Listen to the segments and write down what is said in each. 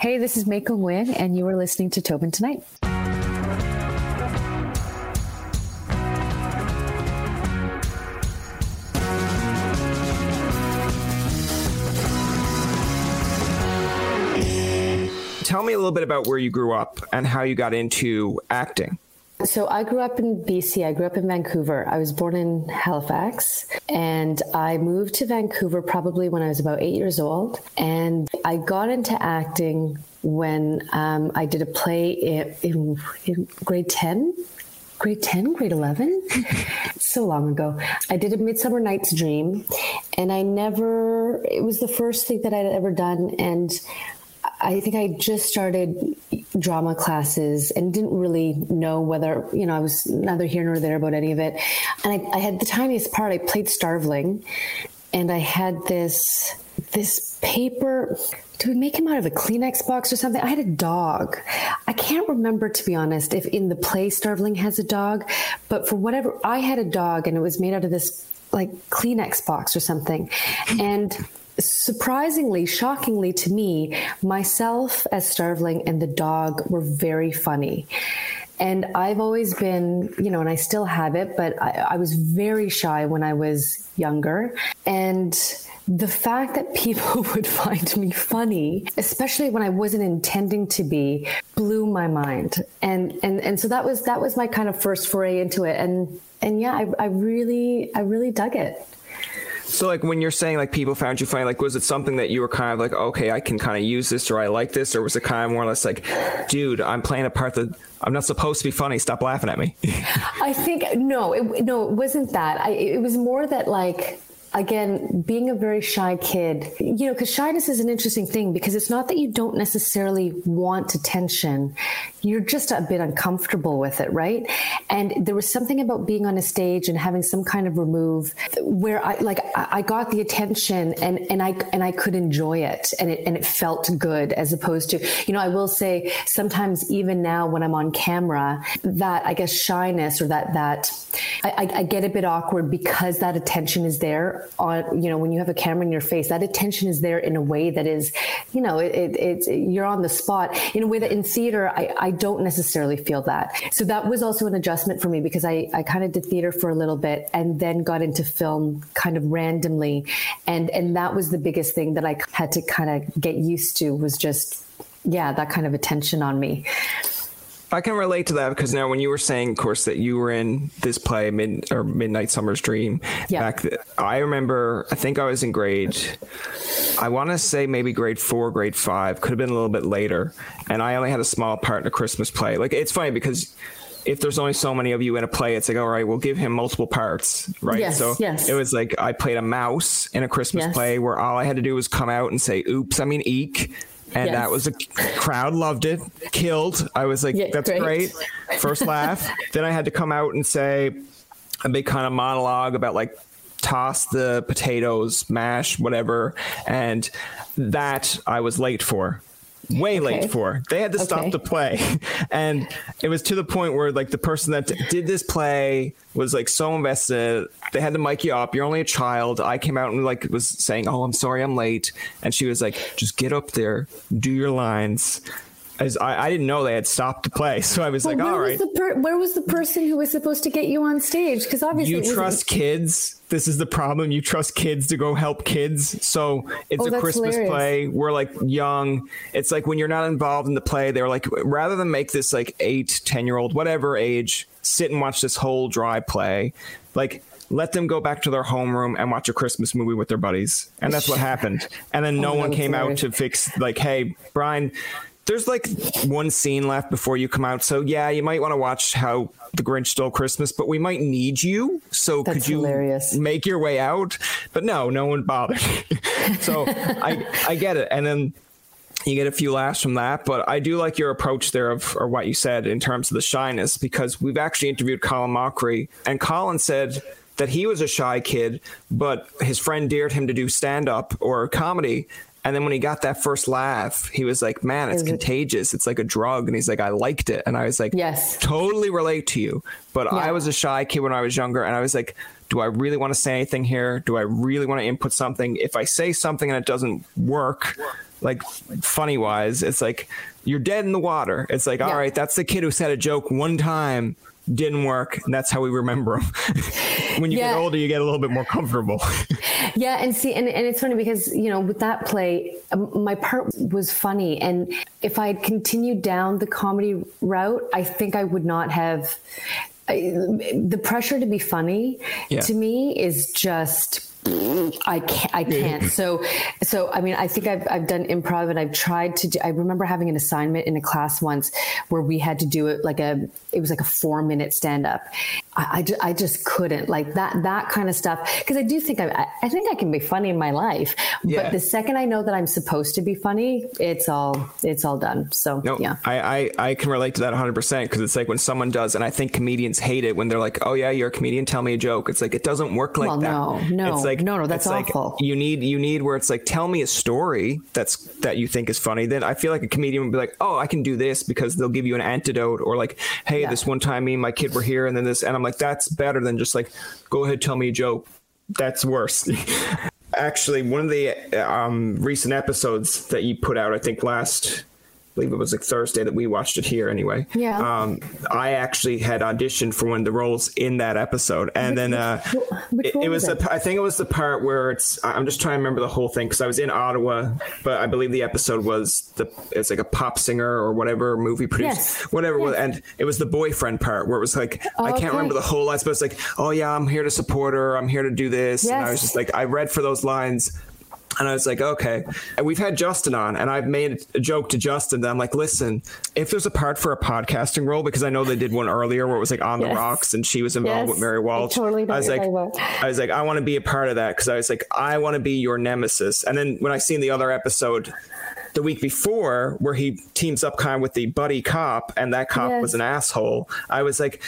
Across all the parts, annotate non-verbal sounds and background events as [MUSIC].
Hey, this is Mayko Nguyen, and you are listening to Tobin Tonight. Tell me a little bit about where you grew up and how you got into acting. So I grew up in BC. I grew up in Vancouver. I was born in Halifax and I moved to Vancouver probably when I was about eight years old. And I got into acting when um, I did a play in, in, in grade 10 grade 10, grade 11. [LAUGHS] so long ago. I did a Midsummer Night's Dream, and I never, it was the first thing that I'd ever done. And I think I just started drama classes and didn't really know whether, you know, I was neither here nor there about any of it. And I, I had the tiniest part. I played Starveling and I had this this paper did we make him out of a Kleenex box or something? I had a dog. I can't remember, to be honest, if in the play Starveling has a dog, but for whatever, I had a dog and it was made out of this like Kleenex box or something. And surprisingly, shockingly to me, myself as Starveling and the dog were very funny. And I've always been, you know, and I still have it, but I, I was very shy when I was younger. And the fact that people [LAUGHS] would find me funny, especially when I wasn't intending to be, blew my mind. And and and so that was that was my kind of first foray into it. And and yeah, I, I really I really dug it. So like when you're saying like people found you funny, like was it something that you were kind of like, okay, I can kind of use this or I like this, or was it kind of more or less like, dude, I'm playing a part that I'm not supposed to be funny. Stop laughing at me. I think no, it, no, it wasn't that. I, it was more that like again, being a very shy kid, you know, because shyness is an interesting thing because it's not that you don't necessarily want attention, you're just a bit uncomfortable with it, right? And there was something about being on a stage and having some kind of remove where I like I got the attention and and I and I could enjoy it and it and it felt good as opposed to, you know, I will say sometimes even now when I'm on camera, that I guess shyness or that that I, I get a bit awkward because that attention is there on, you know, when you have a camera in your face, that attention is there in a way that is, you know, it, it, it's, you're on the spot in a way that in theater, I, I don't necessarily feel that. So that was also an adjustment for me because I, I kind of did theater for a little bit and then got into film kind of randomly. And, and that was the biggest thing that I had to kind of get used to was just, yeah, that kind of attention on me. I can relate to that because now when you were saying, of course, that you were in this play, Mid or Midnight Summer's Dream, yeah. back. Th- I remember. I think I was in grade. I want to say maybe grade four, grade five. Could have been a little bit later, and I only had a small part in a Christmas play. Like it's funny because if there's only so many of you in a play, it's like, all right, we'll give him multiple parts, right? Yes, so yes. it was like I played a mouse in a Christmas yes. play where all I had to do was come out and say, oops, I mean, eek and yes. that was a crowd loved it killed. I was like yeah, that's great. great. First laugh. [LAUGHS] Then i had to come out and say a big kind of monologue about like toss the potatoes mash whatever. And that i was late for way okay. late for. They had to stop the play. [LAUGHS] And it was to the point where like the person that did this play was like so invested. They had to mic you up. You're only a child. I came out and like was saying, "Oh, I'm sorry, I'm late." And she was like, "Just get up there, do your lines." As I, I, didn't know they had stopped the play, [LAUGHS] so I was well, like, "All right." Per- where was the person who was supposed to get you on stage? Because obviously, you trust kids. This is the problem. You trust kids to go help kids. So it's oh, a Christmas hilarious. play. We're like young. It's like when you're not involved in the play, they're like, rather than make this like eight, ten year old, whatever age, sit and watch this whole dry play, like let them go back to their homeroom and watch a Christmas movie with their buddies. And that's what happened. And then [LAUGHS] oh, no oh, one came hilarious. out to fix like, hey, Brian, there's like one scene left before you come out. So yeah, you might want to watch how the Grinch stole Christmas, but we might need you. So That's could you hilarious. make your way out? But no, no one bothered. [LAUGHS] so I I get it. And then you get a few laughs from that, but I do like your approach there of or what you said in terms of the shyness because we've actually interviewed Colin Mochrie and Colin said that he was a shy kid, but his friend dared him to do stand up or comedy And then when he got that first laugh, he was like, "Man, it's contagious. It's like a drug." And he's like, "I liked it." And I was like, "Yes, totally relate to you." But yeah. I was a shy kid when I was younger, and I was like, "Do I really want to say anything here? Do I really want to input something? If I say something and it doesn't work, like funny wise, it's like you're dead in the water. It's like, yeah. all right, that's the kid who said a joke one time." Didn't work and that's how we remember them [LAUGHS] when you yeah. get older you get a little bit more comfortable [LAUGHS] yeah and see and, and it's funny because you know with that play um, my part was funny and if i had continued down the comedy route i think i would not have I, the pressure to be funny yeah. to me is just I can't. I [LAUGHS] can't. So, so I mean, I think I've I've done improv and I've tried to. Do, I remember having an assignment in a class once where we had to do it like a. It was like a four minute stand up. I, I, I, just couldn't like that that kind of stuff because I do think I I think I can be funny in my life, yeah. but the second I know that I'm supposed to be funny, it's all it's all done. So no, yeah, I I, I can relate to that 100 percent because it's like when someone does, and I think comedians hate it when they're like, oh yeah, you're a comedian, tell me a joke. It's like it doesn't work like well, that. No, no, it's like no, no, that's awful. Like you need you need where it's like tell me a story that's that you think is funny. Then I feel like a comedian would be like, oh, I can do this because they'll give you an antidote or like, hey, yeah. this one time me and my kid were here, and then this, and I'm like, that's better than just like, go ahead, tell me a joke. That's worse. [LAUGHS] Actually, one of the um, recent episodes that you put out, I think last believe it was like Thursday that we watched it here anyway. Yeah. Um, I actually had auditioned for one of the roles in that episode. And which, then uh, which, which it, it, was, was it? A, I think it was the part where it's, I'm just trying to remember the whole thing because I was in Ottawa, but I believe the episode was the, it's like a pop singer or whatever movie producer, yes. whatever. Yes. And it was the boyfriend part where it was like, oh, I can't okay. remember the whole line, but it's like, oh yeah, I'm here to support her. I'm here to do this. Yes. And I was just like, I read for those lines and I was like, okay. And we've had Justin on, and I've made a joke to Justin that I'm like, listen, if there's a part for a podcasting role, because I know they did one earlier where it was like on yes. the rocks and she was involved yes. with Mary Walsh. I, totally I was like, I was like, I want to be a part of that because I was like, I want to be your nemesis. And then when I seen the other episode, the week before where he teams up kind of with the buddy cop and that cop yes. was an asshole i was like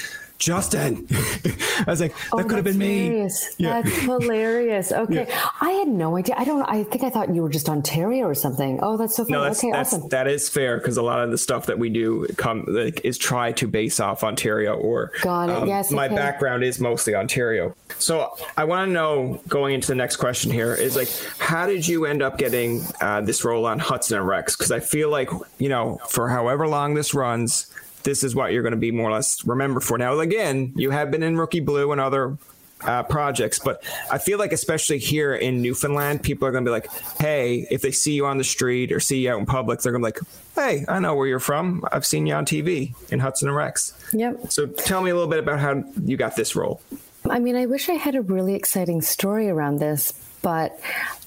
Justin. [LAUGHS] I was like, that oh, could have been hilarious. me. Yeah. That's hilarious. [LAUGHS] Okay. Yeah. I had no idea. I don't I think I thought you were just Ontario or something. Oh, that's so funny. No, that's, okay, that's, awesome. That is fair because a lot of the stuff that we do come like, is try to base off Ontario or Got it. Um, yes. My okay. background is mostly Ontario. So I want to know going into the next question here is like, how did you end up getting uh, this role on Hudson and Rex? Because I feel like, you know, for however long this runs, this is what you're going to be more or less remembered for. Now, again, you have been in Rookie Blue and other uh, projects, but I feel like especially here in Newfoundland, people are going to be like, "Hey, if they see you on the street or see you out in public, they're going to be like, hey, I know where you're from. I've seen you on TV in Hudson and Rex." Yep. So tell me a little bit about how you got this role. I mean, I wish I had a really exciting story around this, but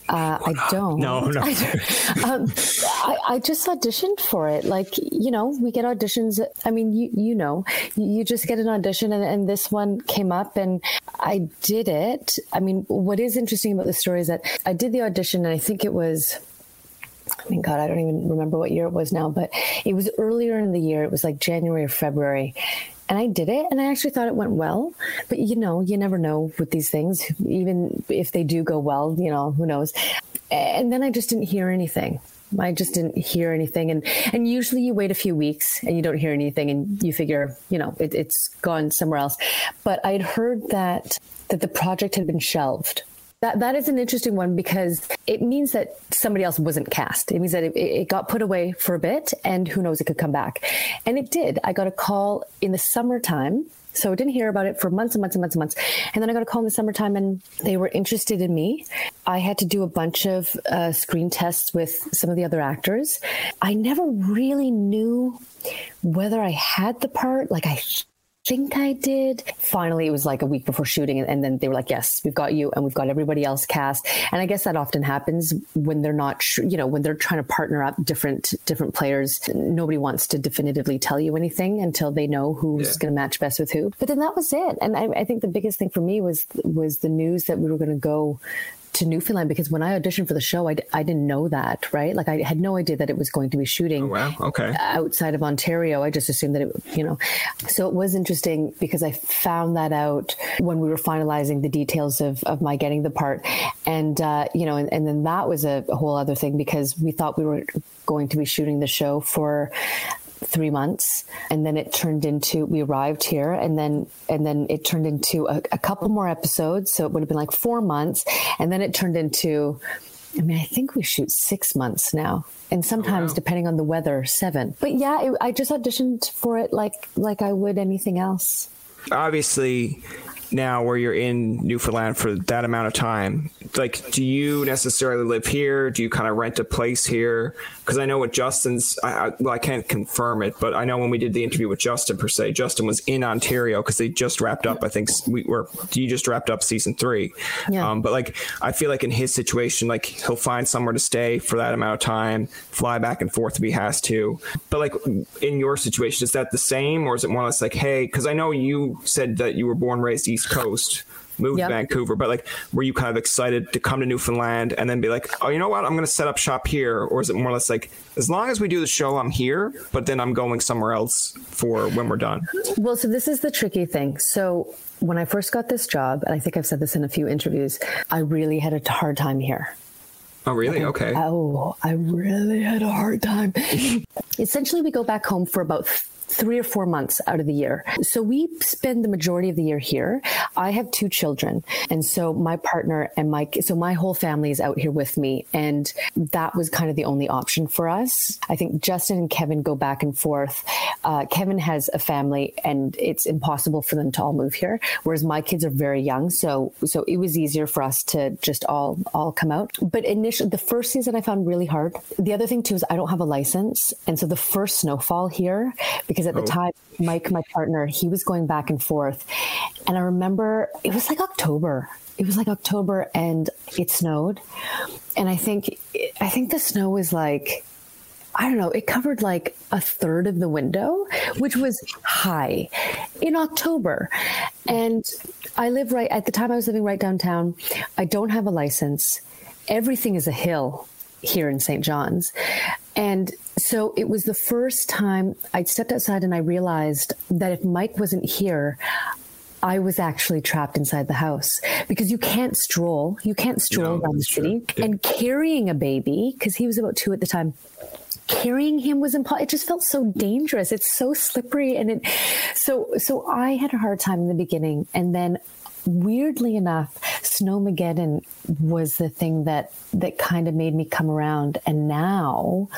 uh, I don't. No, no. I, um, I, I, just auditioned for it. Like, you know, we get auditions. I mean, you, you know, you just get an audition, and, and this one came up, and I did it. I mean, what is interesting about the story is that I did the audition, and I think it was. I mean, God, I don't even remember what year it was now, but it was earlier in the year. It was like January or February and I did it and I actually thought it went well. But you know, you never know with these things, even if they do go well, you know, who knows. And then I just didn't hear anything. I just didn't hear anything. And, and usually you wait a few weeks and you don't hear anything and you figure, you know, it, it's gone somewhere else. But I'd heard that, that the project had been shelved that that is an interesting one because it means that somebody else wasn't cast. It means that it, it, got put away for a bit, and who knows, it could come back. And it did. I got a call in the summertime. So I didn't hear about it for months and months and months and months. And then I got a call in the summertime and they were interested in me. I had to do a bunch of uh, screen tests with some of the other actors. I never really knew whether I had the part. Like I think I did. Finally, it was like a week before shooting, and, and, then they were like, "Yes, we've got you, and we've got everybody else cast." And I guess that often happens when they're not, sh- you know, when they're trying to partner up different different players. Nobody wants to definitively tell you anything until they know who's yeah. going to match best with who. But then that was it, and I, I think the biggest thing for me was was the news that we were going to go to Newfoundland because when I auditioned for the show, I, I didn't know that, right? Like I had no idea that it was going to be shooting oh, wow. okay. outside of Ontario. I just assumed that it, you know, so it was interesting because I found that out when we were finalizing the details of, of my getting the part. And, uh, you know, and, and then that was a, a whole other thing because we thought we were going to be shooting the show for three months and then it turned into we arrived here and then and then it turned into a, a, couple more episodes so it would have been like four months and then it turned into i mean i think we shoot six months now and sometimes wow. depending on the weather seven but yeah it, i just auditioned for it like like i would anything else obviously now where you're in Newfoundland for that amount of time, like, do you necessarily live here? Do you kind of rent a place here? Because I know with Justin's, I, I, well, I can't confirm it, but I know when we did the interview with Justin per se, Justin was in Ontario because they just wrapped up. I think we were you just wrapped up season three. Yeah. Um, but like, I feel like in his situation, like he'll find somewhere to stay for that amount of time, fly back and forth if he has to. But like in your situation, is that the same, or is it more or less like, hey, because I know you said that you were born raised East Coast, moved yep. to Vancouver, but like, were you kind of excited to come to Newfoundland and then be like, oh, you know what, I'm going to set up shop here, or is it more or less like, as long as we do the show, I'm here, but then I'm going somewhere else for when we're done? Well, so this is the tricky thing. So when I first got this job, and I think I've said this in a few interviews, I really had a hard time here. Oh, really? Okay. Oh, I really had a hard time. [LAUGHS] Essentially, we go back home for about three or four months out of the year. So we spend the majority of the year here. I have two children. And so my partner and my, so my whole family is out here with me. And that was kind of the only option for us. I think Justin and Kevin go back and forth. Uh, Kevin has a family and it's impossible for them to all move here. Whereas my kids are very young. So, so it was easier for us to just all, all come out. But initially, the first season I found really hard. The other thing too is I don't have a license. And so the first snowfall here, because at the oh. time, Mike, my partner, he was going back and forth. And I remember it was like October. It was like October and it snowed. And I think, I think the snow was like, I don't know, it covered like a third of the window, which was high in October. And I live right at the time I was living right downtown. I don't have a license. Everything is a hill here in St. John's. And so it was the first time I stepped outside and I realized that if Mike wasn't here, I was actually trapped inside the house because you can't stroll. You can't stroll no, around the city. And carrying a baby, because he was about two at the time, carrying him was impossible. It just felt so dangerous. It's so slippery. And it, so, so I had a hard time in the beginning. And then weirdly enough, Snowmageddon was the thing that that kind of made me come around. And now,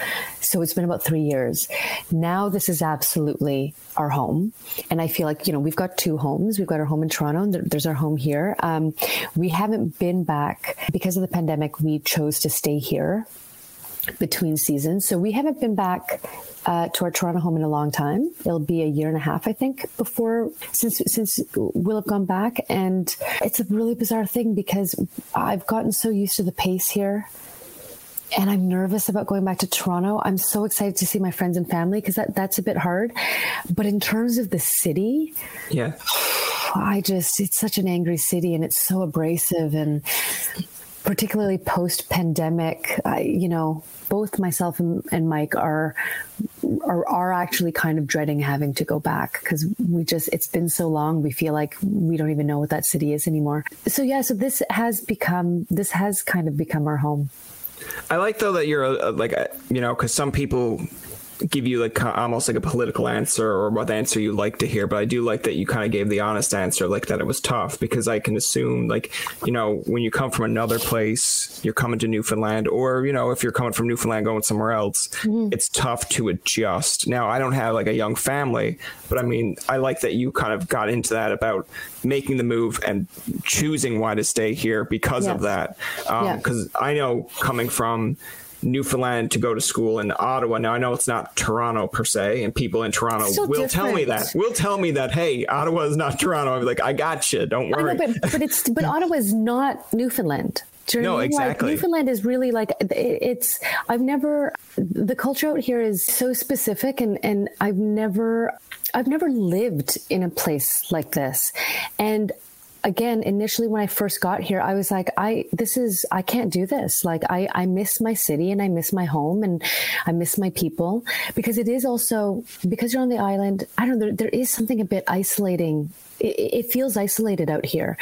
so it's been about three years. Now this is absolutely our home, and I feel like you know we've got two homes. We've got our home in Toronto, and there's our home here. Um, we haven't been back because of the pandemic. We chose to stay here between seasons. So we haven't been back uh, to our Toronto home in a long time. It'll be a year and a half, I think, before since since we'll have gone back. And it's a really bizarre thing because I've gotten so used to the pace here. And I'm nervous about going back to Toronto. I'm so excited to see my friends and family because that, that's a bit hard. But in terms of the city, yeah, [SIGHS] I just, it's such an angry city and it's so abrasive. And particularly post pandemic, you know, both myself and, and Mike are, are, are actually kind of dreading having to go back because we just it's been so long. We feel like we don't even know what that city is anymore. So yeah, so this has become this has kind of become our home. I like though that you're a, like a, you know because some people give you like almost like a political answer or what answer you like to hear but i do like that you kind of gave the honest answer like that it was tough because i can assume like you know when you come from another place you're coming to newfoundland or you know if you're coming from newfoundland going somewhere else mm-hmm. it's tough to adjust now i don't have like a young family but i mean i like that you kind of got into that about making the move and choosing why to stay here because yes. of that because um, yeah. i know coming from Newfoundland to go to school in Ottawa. Now I know it's not Toronto per se, and people in Toronto will different. tell me that. Will tell me that, hey, Ottawa is not [LAUGHS] Toronto. I'm like, I got you. Don't worry. Know, but, but it's but [LAUGHS] Ottawa is not Newfoundland. No, exactly. Like, Newfoundland is really like it's. I've never. The culture out here is so specific, and and I've never. I've never lived in a place like this, and again, initially when I first got here, I was like, I this is I can't do this. Like I I miss my city and I miss my home and I miss my people because it is also because you're on the island. I don't know. There, there is something a bit isolating it, it, feels isolated out here.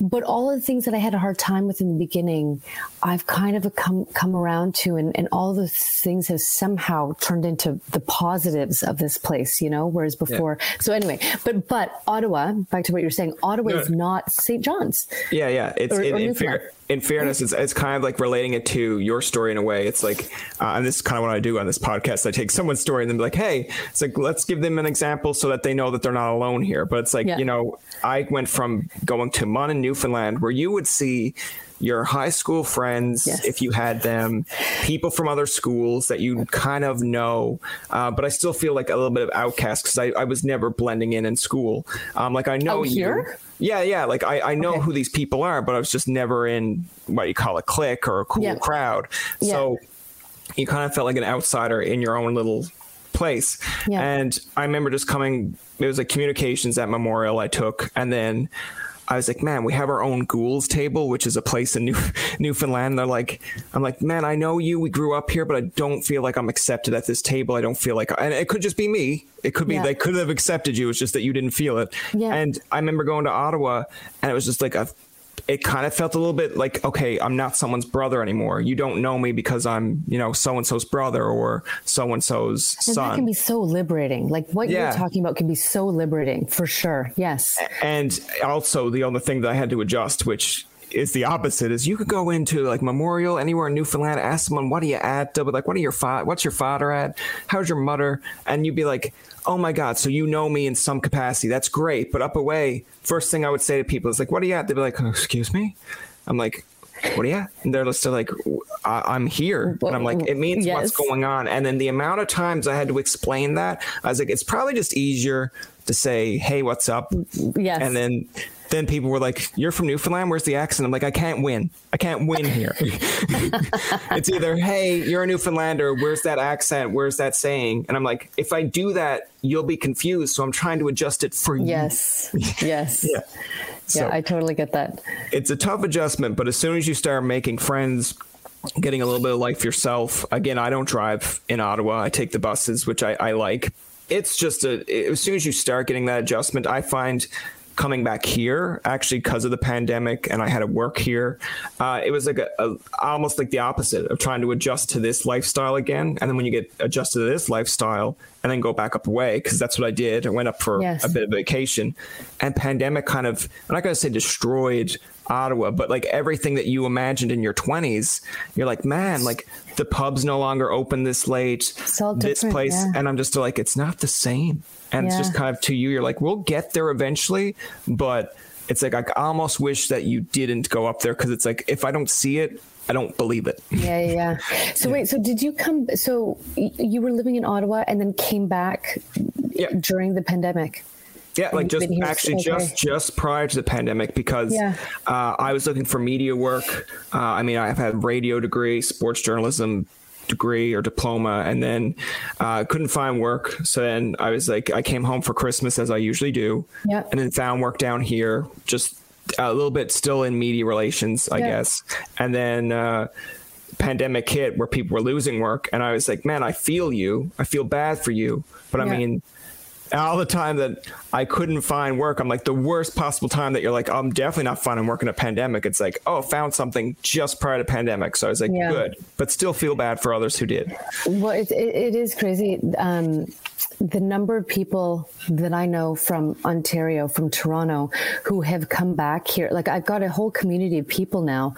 But all of the things that I had a hard time with in the beginning, I've kind of come come around to, and, and all the things have somehow turned into the positives of this place, you know. Whereas before, yeah. so anyway, but but Ottawa, back to what you're saying, Ottawa no. is not St. John's. Yeah, yeah, it's or, in, or in fair, in fairness, it's, it's kind of like relating it to your story in a way. It's like, uh, and this is kind of what I do on this podcast. I take someone's story and then be like, hey, it's like, let's give them an example so that they know that they're not alone here. But it's like, yeah. you know, I went from going to Mun in Newfoundland where you would see your high school friends, yes. if you had them, people from other schools that you kind of know. Uh, but I still feel like a little bit of outcast because I, I, was never blending in in school. Um, like I know oh, you. Yeah, yeah. Like I, I know okay. who these people are, but I was just never in what you call a clique or a cool yeah. crowd. Yeah. So you kind of felt like an outsider in your own little place. Yeah. And I remember just coming, it was like communications at Memorial I took. And then I was like, man, we have our own ghouls table, which is a place in New- [LAUGHS] Newfoundland. They're like, I'm like, man, I know you. We grew up here, but I don't feel like I'm accepted at this table. I don't feel like, and it could just be me. It could be yeah. they could have accepted you. It's just that you didn't feel it. Yeah. And I remember going to Ottawa, and it was just like a it kind of felt a little bit like, okay, I'm not someone's brother anymore. You don't know me because I'm, you know, so and so's brother or so and so's son. That can be so liberating. Like what yeah. you're talking about can be so liberating for sure. Yes. And also the other thing that I had to adjust, which is the opposite is you could go into like memorial anywhere in newfoundland ask someone what are you at but like what are your fa- what's your father at how's your mother and you'd be like oh my God, so you know me in some capacity. That's great. But up away, first thing I would say to people is like, what are you at? They'd be like, oh, excuse me? I'm like, what are you at? And they're still like, I'm here. And I'm like, it means yes. what's going on. And then the amount of times I had to explain that, I was like, it's probably just easier to say, hey, what's up? Yes. And then then people were like, "You're from Newfoundland. Where's the accent?" I'm like, "I can't win. I can't win here. [LAUGHS] it's either, hey, you're a Newfoundlander. Where's that accent? Where's that saying?" And I'm like, if I do that, you'll be confused. So I'm trying to adjust it for yes. you. Yes. [LAUGHS] Yes. yeah. So yeah, I totally get that. It's a tough adjustment, but as soon as you start making friends, getting a little bit of life yourself. Again, I don't drive in Ottawa. I take the buses, which I, I like. It's just a as soon as you start getting that adjustment, I find coming back here actually because of the pandemic and I had to work here. Uh, it was like a, a, almost like the opposite of trying to adjust to this lifestyle again. And then when you get adjusted to this lifestyle and then go back up away, because that's what I did. I went up for yes. a bit of vacation and pandemic kind of, I'm not going to say destroyed Ottawa, but like everything that you imagined in your 20s, you're like, man, like the pub's no longer open this late, this place. Yeah. And I'm just like, it's not the same. And yeah. it's just kind of to you, you're like, we'll get there eventually, but it's like I almost wish that you didn't go up there because it's like if I don't see it, I don't believe it. Yeah, yeah. So wait, so did you come? So you were living in Ottawa and then came back yeah. during the pandemic. Yeah, like just actually okay. just just prior to the pandemic because yeah. uh, I was looking for media work. Uh, I mean, I've had radio degree, sports journalism, degree or diploma and then uh, couldn't find work. So then I was like, I came home for Christmas as I usually do, yep. and then found work down here, just a little bit still in media relations, I yep. guess. And then uh, pandemic hit where people were losing work, and I was like, man, I feel you. I feel bad for you, but. I mean all the time that I couldn't find work, I'm like the worst possible time that you're like, I'm definitely not finding work in a pandemic. It's like, oh, found something just prior to pandemic. So I was like, yeah. good, but still feel bad for others who did. Well, it, it, it is crazy. Um, the number of people that I know from Ontario, from Toronto, who have come back here, like I've got a whole community of people now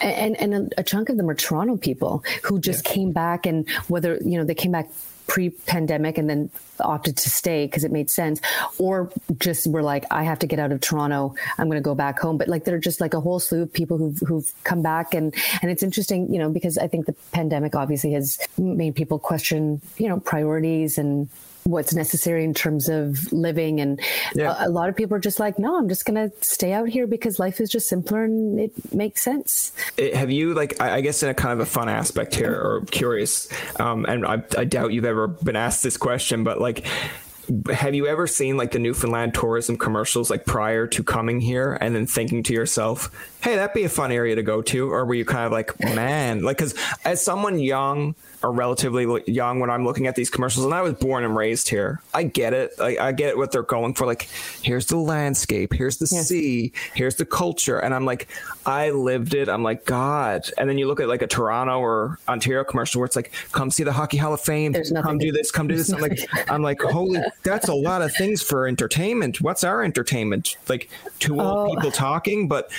and and a, a, chunk of them are Toronto people who just yeah. came back and whether you know they came back pre-pandemic and then opted to stay because it made sense. Or just were like i have to get out of toronto. I'm going to go back home. But like there are just like a whole slew of people who've, who've come back. And and it's interesting you know because i think the pandemic obviously has made people question you know priorities and what's necessary in terms of living and yeah. a, a, lot of people are just like no i'm just gonna stay out here because life is just simpler and it makes sense it, have you like I, I, guess in a kind of a fun aspect here or curious um, and I, I doubt you've ever been asked this question but like have you ever seen like the Newfoundland tourism commercials like prior to coming here and then thinking to yourself, hey, that'd be a fun area to go to? Or were you kind of like, man, like, because as someone young, or relatively young when I'm looking at these commercials, and I was born and raised here. I get it. I, I get what they're going for. Like, here's the landscape, here's the yeah. sea, here's the culture, and I'm like, I lived it. I'm like, God. And then you look at like a Toronto or Ontario commercial where it's like, come see the Hockey Hall of Fame, come do this, come do this. I'm like, [LAUGHS] I'm like, holy, that's a lot of things for entertainment. What's our entertainment? Like two old oh. people talking, but.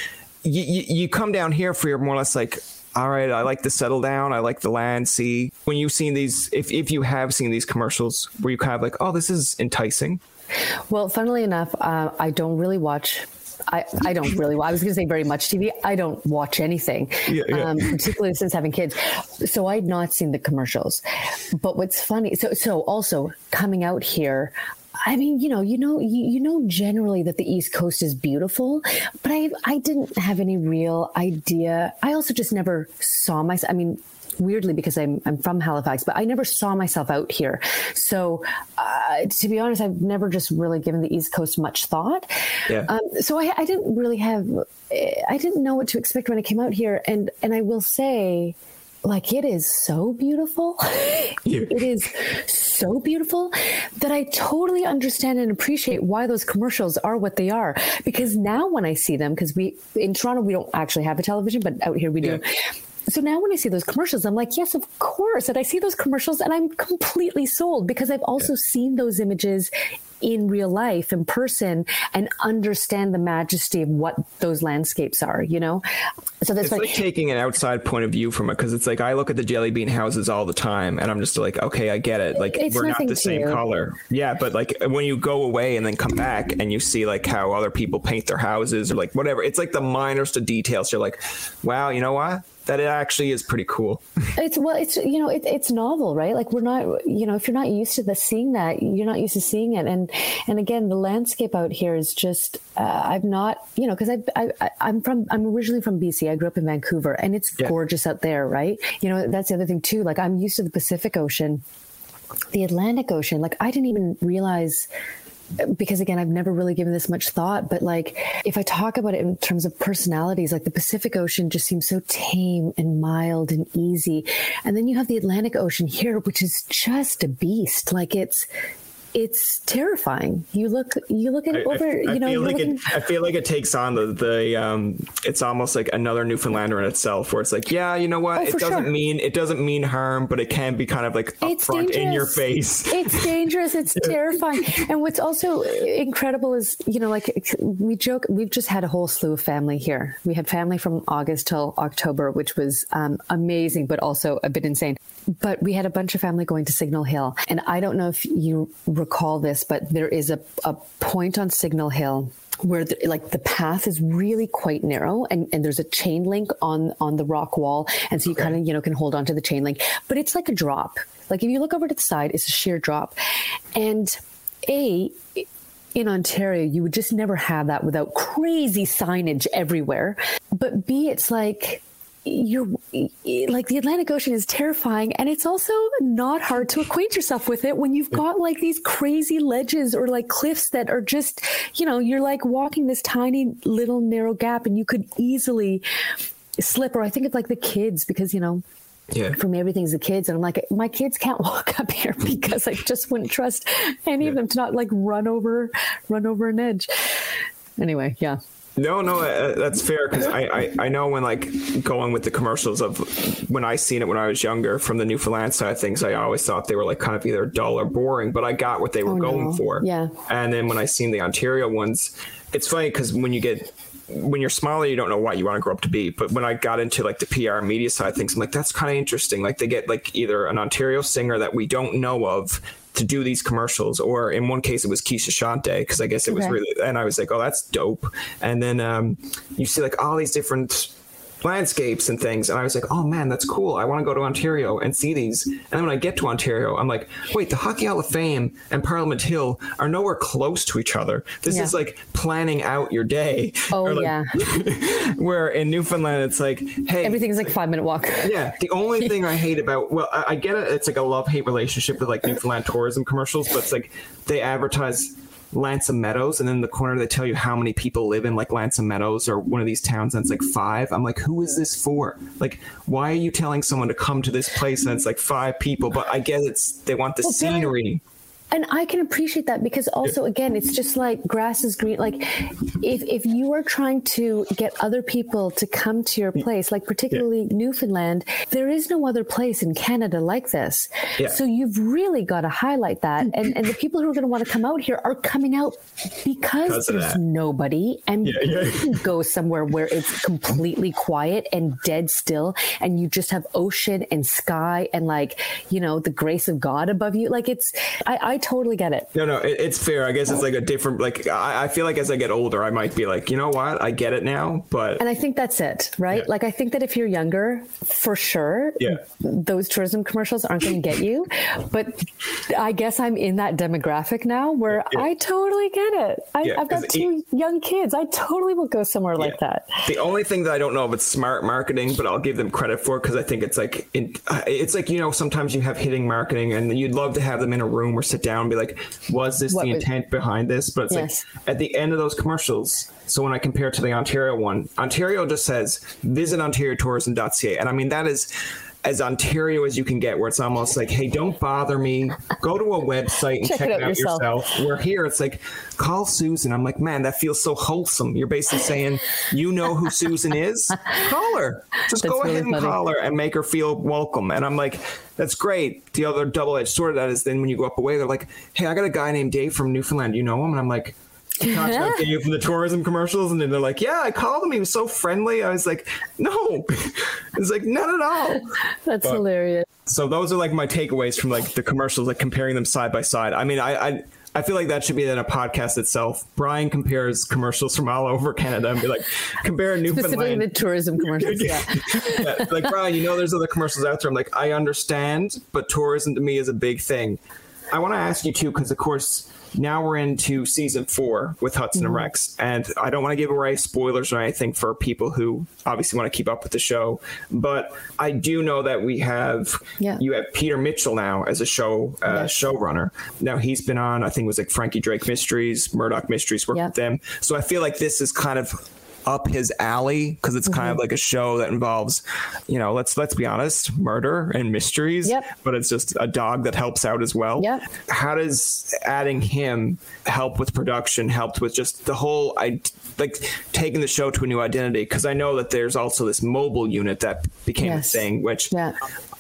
You, you, you come down here for your more or less like all right, I like to settle down. I like the land, See, When you've seen these, if, if you have seen these commercials, were you kind of like, oh, this is enticing? Well, funnily enough, uh, I don't really watch I, I don't really. I was going to say very much TV. I don't watch anything, yeah, yeah. Um, particularly since having kids. So I'd not seen the commercials. But what's funny? So so also coming out here, I mean, you know, you know, you, you know, generally that the East Coast is beautiful, but I, I didn't have any real idea. I also just never saw myself. I mean, weirdly because I'm I'm from Halifax, but I never saw myself out here. So uh, to be honest, I've never just really given the East Coast much thought. Yeah. Um, so I, I didn't really have I didn't know what to expect when I came out here, and and I will say like it is so beautiful. [LAUGHS] it is so beautiful that I totally understand and appreciate why those commercials are what they are. Because now when I see them, because we in Toronto we don't actually have a television, but out here we do. Yeah. So now when I see those commercials, I'm like, yes, of course. And I see those commercials and I'm completely sold because I've also yeah. seen those images in real life, in person, and understand the majesty of what those landscapes are, you know? So that's it's like, taking an outside point of view from it because it's like I look at the jelly bean houses all the time and I'm just like, okay, I get it. Like we're not the same color. Yeah, but like when you go away and then come back and you see like how other people paint their houses or like whatever, it's like the minors to details. You're like, wow, you know what? That it actually is pretty cool. [LAUGHS] it's well, it's you know, it, it's novel, right? Like we're not, you know, if you're not used to the seeing that, you're not used to seeing it, and and again, the landscape out here is just, uh, I'm not, you know, because I, I I'm from, I'm originally from BC. I grew up in Vancouver, and it's yeah. gorgeous out there, right? You know, that's the other thing too. Like I'm used to the Pacific Ocean the Atlantic Ocean, like I didn't even realize because again, I've never really given this much thought, but like if I talk about it in terms of personalities, like the Pacific Ocean just seems so tame and mild and easy. And then you have the Atlantic Ocean here, which is just a beast. Like it's, it's terrifying. You look, you look at it over, I, I, you know. Feel like looking... it, I feel like it takes on the the. Um, it's almost like another Newfoundlander in itself, where it's like, yeah, you know what? Oh, it doesn't sure. mean it doesn't mean harm, but it can be kind of like upfront in your face. It's dangerous. It's [LAUGHS] terrifying. And what's also incredible is, you know, like we joke, we've just had a whole slew of family here. We had family from August till October, which was um, amazing, but also a bit insane. But we had a bunch of family going to Signal Hill, and I don't know if you recall this, but there is a, a point on Signal Hill where the, like the path is really quite narrow and, and there's a chain link on on the rock wall and so you okay. kind of you know can hold on to the chain link but it's like a drop like if you look over to the side it's a sheer drop and a in Ontario, you would just never have that without crazy signage everywhere. But B, it's like you're like the Atlantic Ocean is terrifying and it's also not hard to acquaint yourself with it when you've got like these crazy ledges or like cliffs that are just, you know, you're like walking this tiny little narrow gap and you could easily slip or I think of like the kids because, you know, yeah. For me, everything's the kids. And I'm like, my kids can't [LAUGHS] walk up here because I just wouldn't trust any yeah. of them to not like run over, run over an edge. Anyway, yeah. No, no, uh, that's fair because I, I, I know when like going with the commercials of when I seen it when I was younger from the Newfoundland side of things, I always thought they were like kind of either dull or boring, but I got what they were oh, going no. for. Yeah. And then when I seen the Ontario ones, it's funny because when you get when you're smaller, you don't know what you want to grow up to be. But when I got into like the PR media side of things, I'm like, that's kind of interesting. Like they get like either an Ontario singer that we don't know of to do these commercials. Or in one case, it was Keshia Chanté because I guess it was okay. really, and I was like, oh, that's dope. And then um, you see like all these different landscapes and things. And I was like, oh man, that's cool. I want to go to Ontario and see these. And then when I get to Ontario, I'm like, wait, the Hockey Hall of Fame and Parliament Hill are nowhere close to each other. This yeah. is like planning out your day. [LAUGHS] Oh, like, yeah. [LAUGHS] where in Newfoundland, it's like, hey. Everything's like five minute walk. [LAUGHS] yeah. The only thing I hate about, well, I, I get it. It's like a love hate relationship with like Newfoundland tourism commercials, but it's like they advertise L'Anse aux Meadows, and then in the corner they tell you how many people live in like L'Anse aux Meadows or one of these towns, and it's like five. I'm like, who is this for? Like, why are you telling someone to come to this place and it's like five people? But I guess it's they want the well, scenery and I can appreciate that because also again it's just like grass is green. Like if if you are trying to get other people to come to your place like particularly yeah. Newfoundland there is no other place in Canada like this. Yeah. so you've really got to highlight that. And and the people who are going to want to come out here are coming out because, there's nobody and yeah, you can go somewhere where it's completely quiet and dead still and you just have ocean and sky and like you know the grace of God above you. Like it's I, I totally get it. No, no, it, it's fair. I guess it's like a different. Like I, I, feel like as I get older, I might be like, you know what, I get it now. But and I think that's it, right? Yeah. Like I think that if you're younger, for sure, yeah, those tourism commercials aren't going to get you. But I guess I'm in that demographic now where yeah. I totally get it. I, have got two it, young kids. I totally will go somewhere like that. The only thing that I don't know if it's smart marketing, but I'll give them credit for because I think it's like in, uh, it's like you know sometimes you have hitting marketing and you'd love to have them in a room or sit down and be like, was this what the was, intent behind this? But it's yes. like at the end of those commercials. So when I compare it to the Ontario one, Ontario just says visit OntarioTourism.ca, and I mean that is as Ontario as you can get, where it's almost like, hey, don't bother me. Go to a website and check, check it out, out yourself. yourself. Where here it's like, call Susan. I'm like, man, that feels so wholesome. You're basically saying, you know who Susan is? [LAUGHS] Call her. Just that's go really ahead and funny. call her and make her feel welcome. And I'm like, that's great. The other double edged sword of that is then when you go up away, they're like, hey, I got a guy named Dave from Newfoundland. You know him? And I'm like, about Dave from [LAUGHS] the tourism commercials, and then they're like, "Yeah, I called him. He was so friendly." I was like, "No," [LAUGHS] it's like not at all. That's but, hilarious. So those are like my takeaways from like the commercials, like comparing them side by side. I mean, I, I I feel like that should be in a podcast itself. Brian compares commercials from all over Canada and be like, compare [LAUGHS] Newfoundland. Specifically the tourism commercials, yeah. yeah. Like, Brian, you know there's other commercials out there. I'm like, I understand, but tourism to me is a big thing. I want to ask you too, because of course, now we're into season four with Hudson mm-hmm. and Rex, and I don't want to give away spoilers or anything for people who obviously want to keep up with the show, but I do know that we have yeah. you have Peter Mitchell now as a show uh, yes. showrunner. Now he's been on, I think it was like Frankie Drake Mysteries, Murdoch Mysteries, worked yep. with them. So I feel like this is kind of up his alley because it's mm-hmm. kind of mm-hmm. like a show that involves, you know, let's let's be honest, murder and mysteries. Yep. But it's just a dog that helps out as well. Yep. How does adding him help with production? Helped with just the whole I like taking the show to a new identity because I know that there's also this mobile unit that became yes. a thing, which yeah.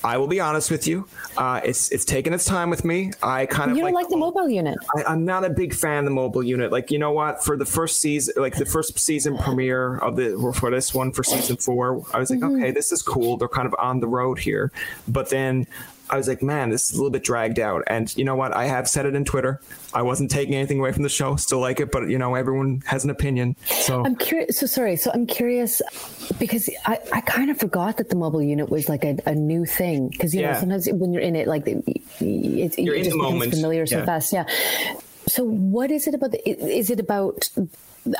I will be honest with you. Uh, it's it's taken its time with me. I kind of you don't like, like the mobile unit. I, am not a big fan of the mobile unit. Like you know what? For the first season, like the first season premiere of the for this one for season four, I was like, mm-hmm. okay, this is cool. They're kind of on the road here. But then I was like, man, this is a little bit dragged out. And you know what? I have said it in Twitter. I wasn't taking anything away from the show. Still like it, but you know, everyone has an opinion. So I'm curious. So sorry. So I'm curious because I, I kind of forgot that the mobile unit was like a, a new thing. Because you yeah. know sometimes when you're in it, like it, it, it just becomes moment. familiar so yeah. fast. Yeah. So what is it about? The, is it about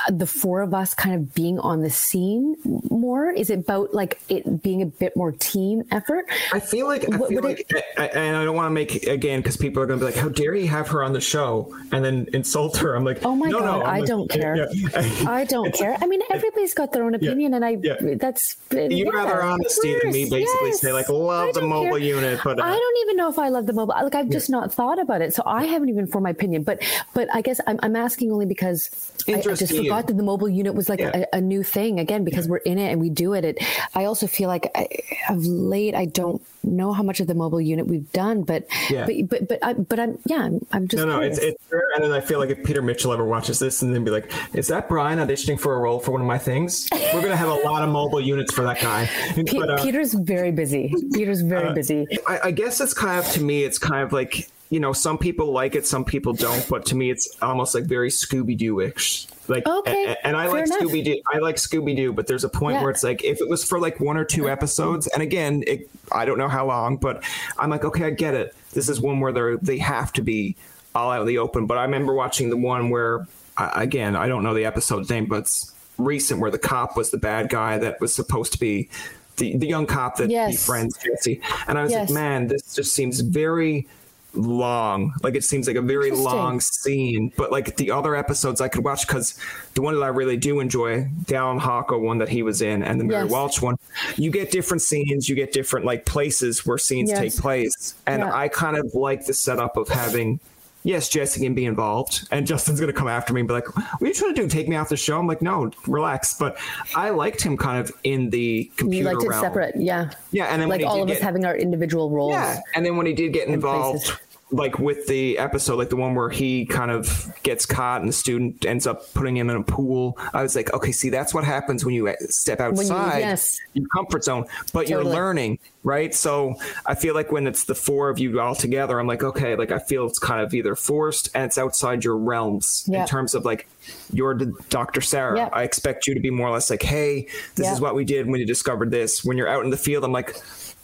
the four of us kind of being on the scene more? Is it about like it being a bit more team effort? I feel like I feel like, it, I, and I don't want to make again because people are going to be like, "How dare you have her on the show?" and then insult her. I'm like, "Oh my no, god, no. I like, don't care. Yeah. I don't care. I mean, everybody's got their own opinion, yeah. and I yeah. that's you yeah, rather honesty than me basically yes. say like love the mobile care. unit, but uh, I don't even know if I love the mobile. Like I've just not thought about it, so I haven't even formed my opinion. But but I guess I'm, I'm asking only because I, I, just forgot that the mobile unit was like yeah. a, a, new thing again because yeah. we're in it and we do it. it I also feel like I, of late I don't know how much of the mobile unit we've done, but yeah. but but but, I, but I'm yeah I'm, I'm just no no it's, it's and then I feel like if Peter Mitchell ever watches this and then be like, is that Brian auditioning for a role for one of my things? We're gonna have a lot of mobile units for that guy. [LAUGHS] but, uh, Peter's very busy. Peter's very uh, busy. I, I guess it's kind of to me it's kind of like you know, some people like it, some people don't. But to me, it's almost like very Scooby Doo ish. Like, okay, and, and I like Scooby Doo. I like Scooby Doo, but there's a point yeah. where it's like if it was for like one or two episodes, and again, it, I don't know how long, but I'm like, okay, I get it. This is one where they they have to be all out in the open. But I remember watching the one where, again, I don't know the episode name, but it's recent where the cop was the bad guy that was supposed to be the, the young cop that yes. befriends Jesse. And I was yes. like, man, this just seems very long. Like it seems like a very long scene. But like the other episodes I could watch because the one that I really do enjoy, the Allan Hawco one that he was in, and the Mary yes. Walsh one, you get different scenes, you get different like places where scenes yes. take place. And yeah. I kind of like the setup of having yes, Jesse can be involved. And Justin's going to come after me and be like, what are you trying to do? Take me off the show? I'm like, no, relax. But I liked him kind of in the computer You liked realm. it separate. Yeah. Yeah. And then like all of us having our individual roles. Yeah. And then when he did get involved places like with the episode, like the one where he kind of gets caught and the student ends up putting him in a pool. I was like, okay, see, that's what happens when you step outside you, yes. your comfort zone, but totally. you're learning, right? So I feel like when it's the four of you all together, I'm like, okay, like I feel it's kind of either forced and it's outside your realms in terms of like you're Dr. Sarah. I expect you to be more or less like, hey, this is what we did when you discovered this. When you're out in the field, I'm like,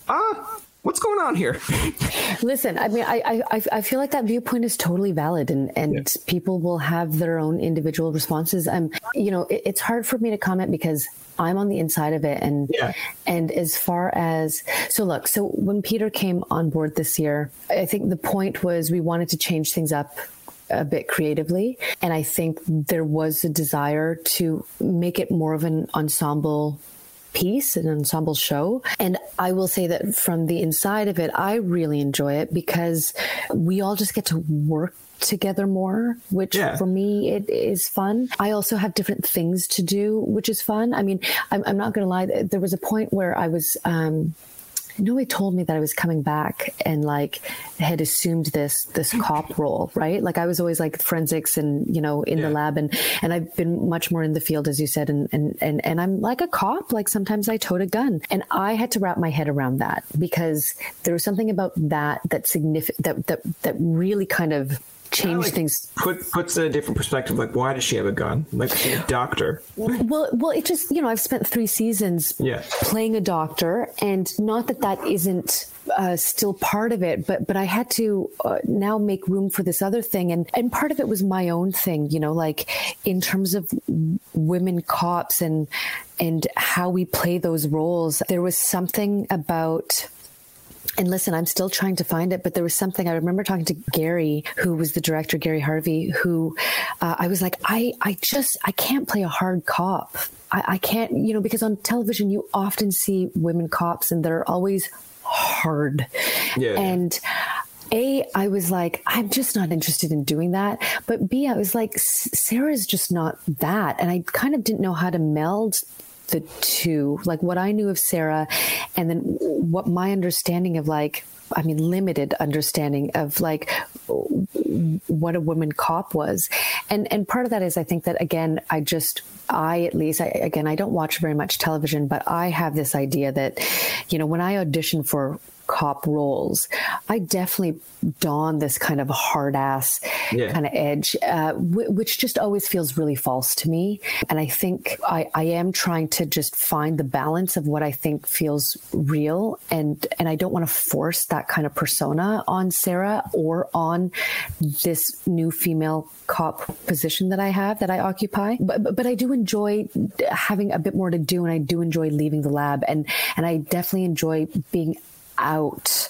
ah, what's going on here? Listen, I mean, I, I I feel like that viewpoint is totally valid, and and yeah. people will have their own individual responses. I'm, you know, it, it's hard for me to comment because I'm on the inside of it, and yeah. and as far as so, look, so when Peter came on board this year, I think the point was we wanted to change things up a bit creatively. And I think there was a desire to make it more of an ensemble piece, an ensemble show. And I will say that from the inside of it, I really enjoy it because we all just get to work together more, which yeah. for me it is fun. I also have different things to do, which is fun. I mean, I'm, I'm not going to lie. There was a point where I was um, nobody told me that I was coming back and like had assumed this this cop [LAUGHS] role, right? Like I was always like forensics and you know in yeah. the lab and and I've been much more in the field as you said and and and and I'm like a cop. Like sometimes I tote a gun, and I had to wrap my head around that because there was something about that that significant that that that really kind of change like things. Put puts a different perspective. Like, why does she have a gun? Like, she's a doctor. Well, well, it just you know, I've spent three seasons yeah. playing a doctor, and not that that isn't uh, still part of it, but but I had to uh, now make room for this other thing, and and part of it was my own thing, you know, like in terms of women cops and and how we play those roles. There was something about and listen, I'm still trying to find it, but there was something I remember talking to Gary, who was the director, Gary Harvey, who uh, I was like, I, I just, I can't play a hard cop. I, I can't, you know, because on television, you often see women cops and they're always hard. Yeah. And, a, I was like, I'm just not interested in doing that. But B, I was like, Sarah's just not that. And I kind of didn't know how to meld the two, like what I knew of Sarah, and then what my understanding of like, I mean, limited understanding of like what a woman cop was, and and part of that is I think that again, I just I at least I, again I don't watch very much television, but I have this idea that, you know, when I audition for cop roles, I definitely don this kind of hard ass yeah. kind of edge, uh, w- which just always feels really false to me. And I think I, I am trying to just find the balance of what I think feels real, and and I don't want to force that kind of persona on Sarah or on this new female cop position that I have that I occupy. But, but, but I do enjoy having a bit more to do, and I do enjoy leaving the lab, and and I definitely enjoy being out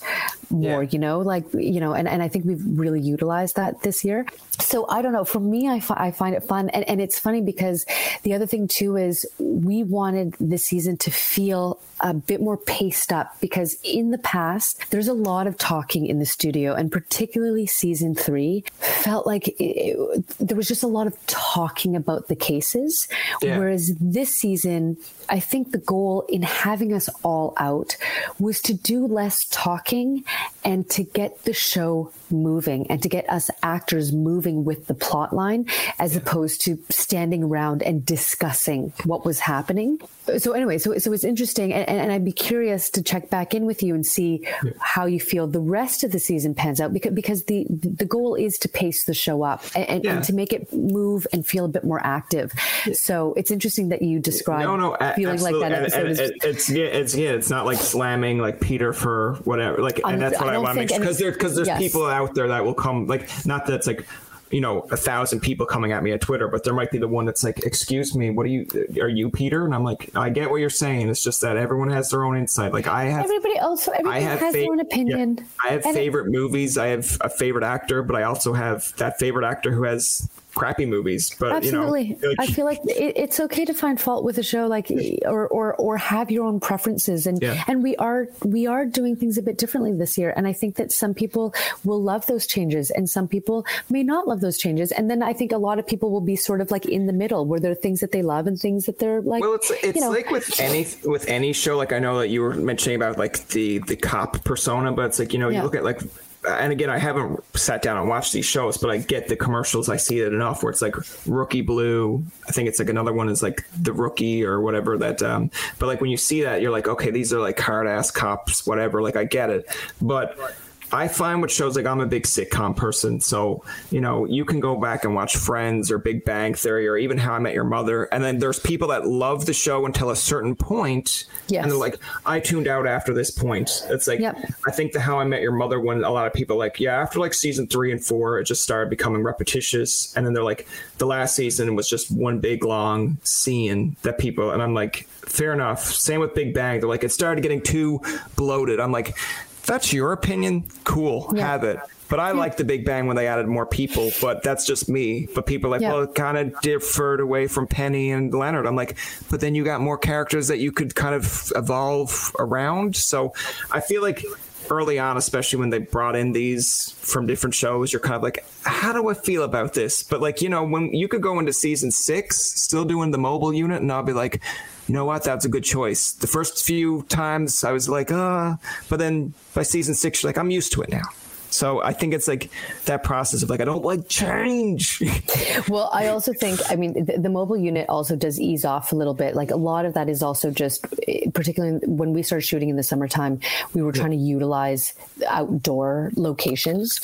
more, yeah. you know, like, you know, and, and I think we've really utilized that this year. So I don't know. For me, I, fi- I find it fun. And, and it's funny because the other thing too is we wanted this season to feel a bit more paced up because in the past, there's a lot of talking in the studio and particularly season three felt like it, it, there was just a lot of talking about the cases. Yeah. Whereas this season, I think the goal in having us all out was to do less talking and to get the show moving and to get us actors moving with the plot line as opposed to standing around and discussing what was happening. So anyway, so, so it's interesting and, and I'd be curious to check back in with you and see yeah. how you feel the rest of the season pans out because, because the, the goal is to pace the show up and, yeah. and to make it move and feel a bit more active. So it's interesting that you describe no, no, feeling absolutely. like that episode and, and, is, it's, yeah, it's, yeah, it's not like slamming like Peter for whatever, like, and um, that's what I, I want to make sure because there, because there's yes. people out there that will come like not that's like you know a thousand people coming at me at Twitter, but there might be the one that's like, "Excuse me, what are you? Are you Peter?" And I'm like, "I get what you're saying. It's just that everyone has their own insight. Like I have everybody also everybody has fa- their own opinion. Yeah, I have and favorite it, movies. I have a favorite actor, but I also have that favorite actor who has crappy movies. But absolutely, you know, like, I feel like it, it's okay to find fault with a show, like or or or have your own preferences, and yeah. and we are we are doing things a bit differently this year, and I think that some people will love those changes, and some people may not love those changes, and then I think a lot of people will be sort of like in the middle, where there are things that they love and things that they're like. Well, it's it's you know, like with any with any show. Like I know that you were mentioning about like the the cop persona, but it's like you know yeah. you look at like and again, I haven't sat down and watched these shows, but I get the commercials. I see it enough where it's like Rookie Blue. I think it's like another one is like the Rookie or whatever that. Um, but like when you see that, you're like, okay, these are like hard ass cops, whatever. Like I get it, but I find with shows like I'm a big sitcom person, so you know you can go back and watch Friends or Big Bang Theory or even How I Met Your Mother, and then there's people that love the show until a certain point, yes. and they're like, I tuned out after this point. It's like yep. I think the How I Met Your Mother one, a lot of people like, yeah, after like season three and four, it just started becoming repetitious, and then they're like, the last season was just one big long scene that people, and I'm like, fair enough. Same with Big Bang. They're like, it started getting too bloated. I'm like, that's your opinion. Cool, yeah. have it. But I yeah. like the Big Bang when they added more people, but that's just me. But people like, yeah. well, it kind of differed away from Penny and Leonard. I'm like, but then you got more characters that you could kind of evolve around. So I feel like early on, especially when they brought in these from different shows, you're kind of like, how do I feel about this? But like, you know, when you could go into season six, still doing the mobile unit, and I'll be like, you know what, that's a good choice. The first few times I was like, uh, but then by season six, you're like, I'm used to it now. So I think it's like that process of like I don't like change. [LAUGHS] well, I also think I mean the, the, mobile unit also does ease off a little bit. Like a lot of that is also just particularly when we started shooting in the summertime, we were trying to utilize outdoor locations